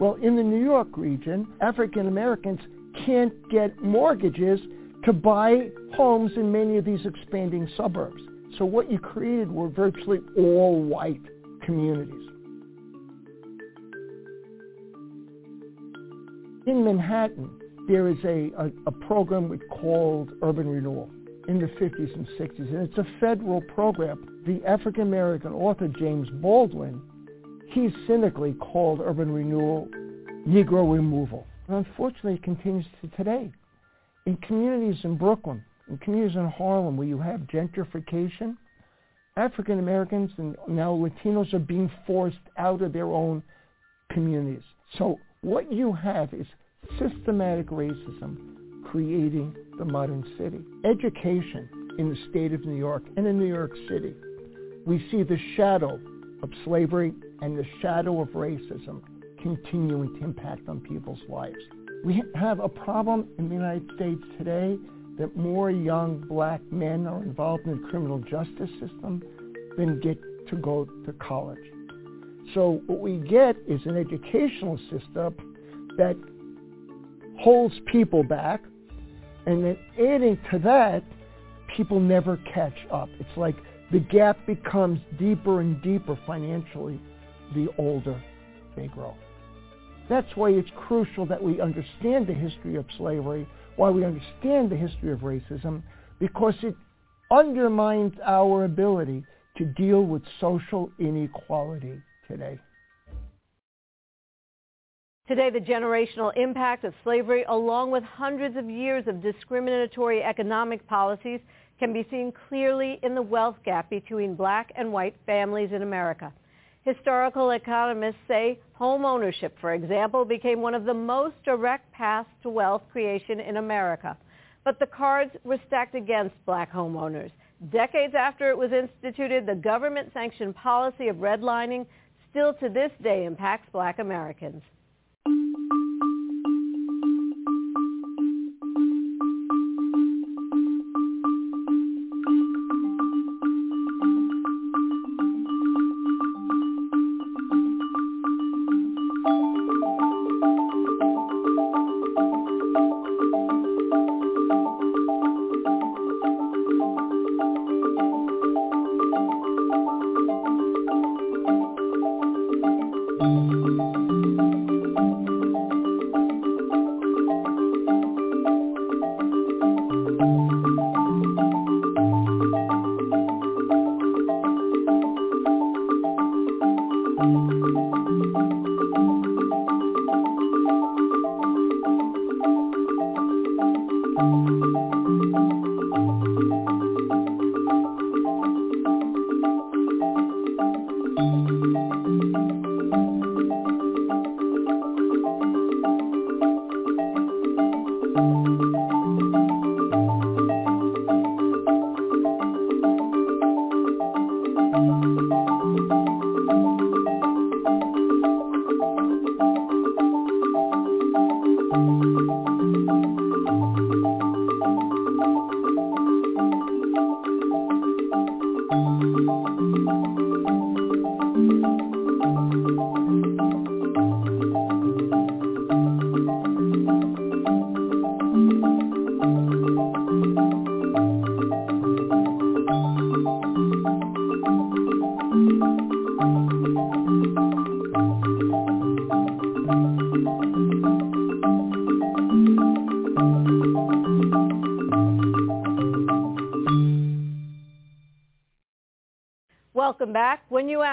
Well, in the New York region, African Americans can't get mortgages to buy homes in many of these expanding suburbs. So what you created were virtually all white communities. In Manhattan, there is a, a, a program called Urban Renewal in the 50s and 60s, and it's a federal program. The African American author James Baldwin, he cynically called urban renewal Negro removal. And unfortunately, it continues to today. In communities in Brooklyn, in communities in Harlem where you have gentrification, African Americans and now Latinos are being forced out of their own communities. So what you have is systematic racism creating the modern city. Education in the state of New York and in New York City, we see the shadow of slavery and the shadow of racism continuing to impact on people's lives. We have a problem in the United States today that more young black men are involved in the criminal justice system than get to go to college. So what we get is an educational system that holds people back, and then adding to that, people never catch up. It's like the gap becomes deeper and deeper financially the older they grow. That's why it's crucial that we understand the history of slavery, why we understand the history of racism, because it undermines our ability to deal with social inequality today. Today, the generational impact of slavery, along with hundreds of years of discriminatory economic policies, can be seen clearly in the wealth gap between black and white families in America. Historical economists say home ownership, for example, became one of the most direct paths to wealth creation in America. But the cards were stacked against black homeowners. Decades after it was instituted, the government-sanctioned policy of redlining still to this day impacts black Americans.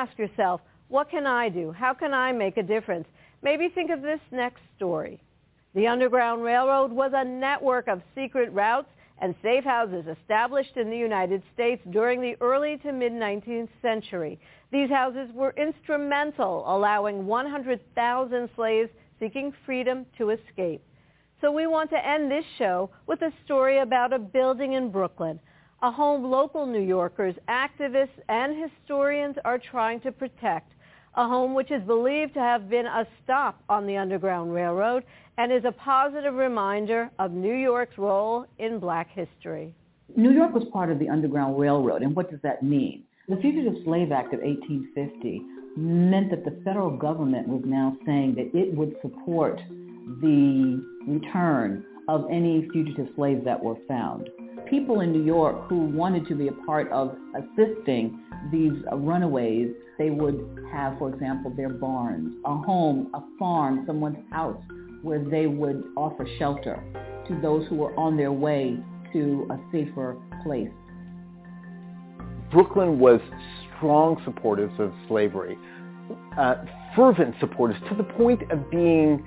Ask yourself, what can I do? How can I make a difference? Maybe think of this next story. The Underground Railroad was a network of secret routes and safe houses established in the United States during the early to mid-19th century. These houses were instrumental, allowing 100,000 slaves seeking freedom to escape. So we want to end this show with a story about a building in Brooklyn, a home local New Yorkers, activists, and historians are trying to protect, a home which is believed to have been a stop on the Underground Railroad and is a positive reminder of New York's role in black history. New York was part of the Underground Railroad, and what does that mean? The Fugitive Slave Act of 1850 meant that the federal government was now saying that it would support the return of any fugitive slaves that were found. People in New York who wanted to be a part of assisting these runaways, they would have, for example, their barns, a home, a farm, someone's house where they would offer shelter to those who were on their way to a safer place. Brooklyn was strong supporters of slavery, uh, fervent supporters to the point of being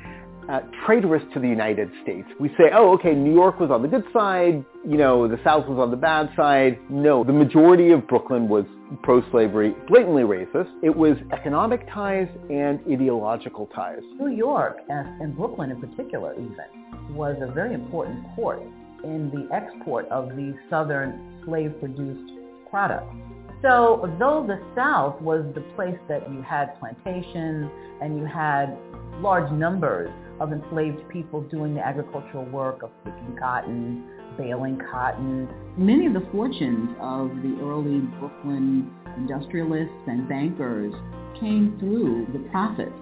uh, traitorous to the United States. We say, oh, okay, New York was on the good side, you know, the South was on the bad side. No, the majority of Brooklyn was pro-slavery, blatantly racist. It was economic ties and ideological ties. New York, and Brooklyn in particular even, was a very important port in the export of the southern slave-produced products. So though the South was the place that you had plantations and you had large numbers of enslaved people doing the agricultural work of picking cotton, baling cotton. Many of the fortunes of the early Brooklyn industrialists and bankers came through the profits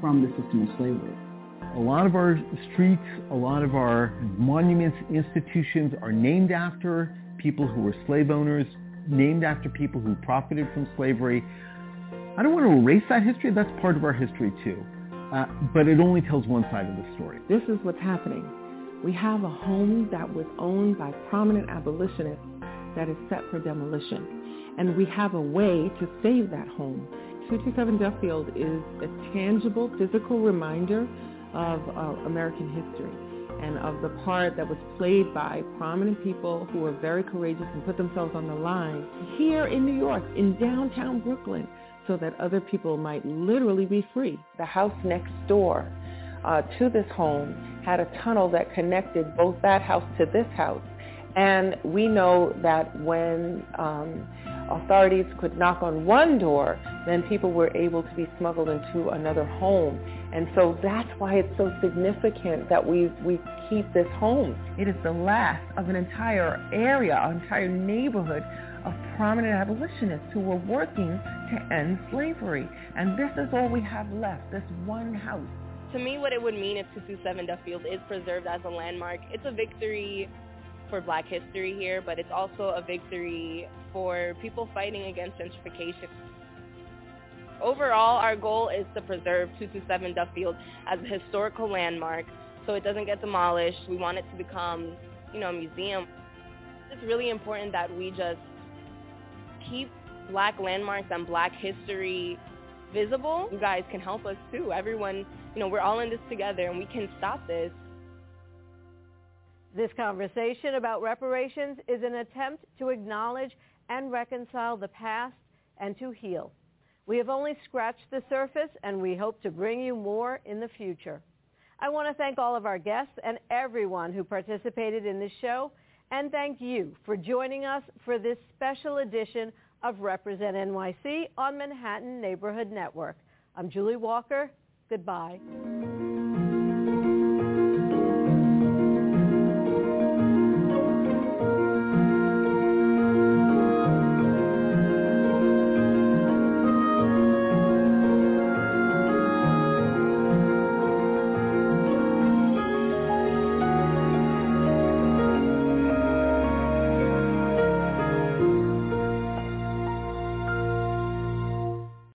from the system of slavery. A lot of our streets, a lot of our monuments, institutions are named after people who were slave owners, named after people who profited from slavery. I don't want to erase that history. That's part of our history too. Uh, but it only tells one side of the story. This is what's happening. We have a home that was owned by prominent abolitionists that is set for demolition. And we have a way to save that home. 227 Duffield is a tangible physical reminder of uh, American history and of the part that was played by prominent people who were very courageous and put themselves on the line here in New York, in downtown Brooklyn, so that other people might literally be free. The house next door uh, to this home had a tunnel that connected both that house to this house. And we know that when um, authorities could knock on one door, then people were able to be smuggled into another home. And so that's why it's so significant that we, we keep this home. It is the last of an entire area, an entire neighborhood of prominent abolitionists who were working to end slavery. And this is all we have left, this one house. To me, what it would mean if 227 Duffield is preserved as a landmark, it's a victory for black history here, but it's also a victory for people fighting against gentrification. Overall, our goal is to preserve 227 Duffield as a historical landmark so it doesn't get demolished. We want it to become, you know, a museum. It's really important that we just keep black landmarks and black history visible, you guys can help us too. Everyone, you know, we're all in this together and we can stop this. This conversation about reparations is an attempt to acknowledge and reconcile the past and to heal. We have only scratched the surface and we hope to bring you more in the future. I want to thank all of our guests and everyone who participated in this show and thank you for joining us for this special edition of Represent NYC on Manhattan Neighborhood Network. I'm Julie Walker. Goodbye.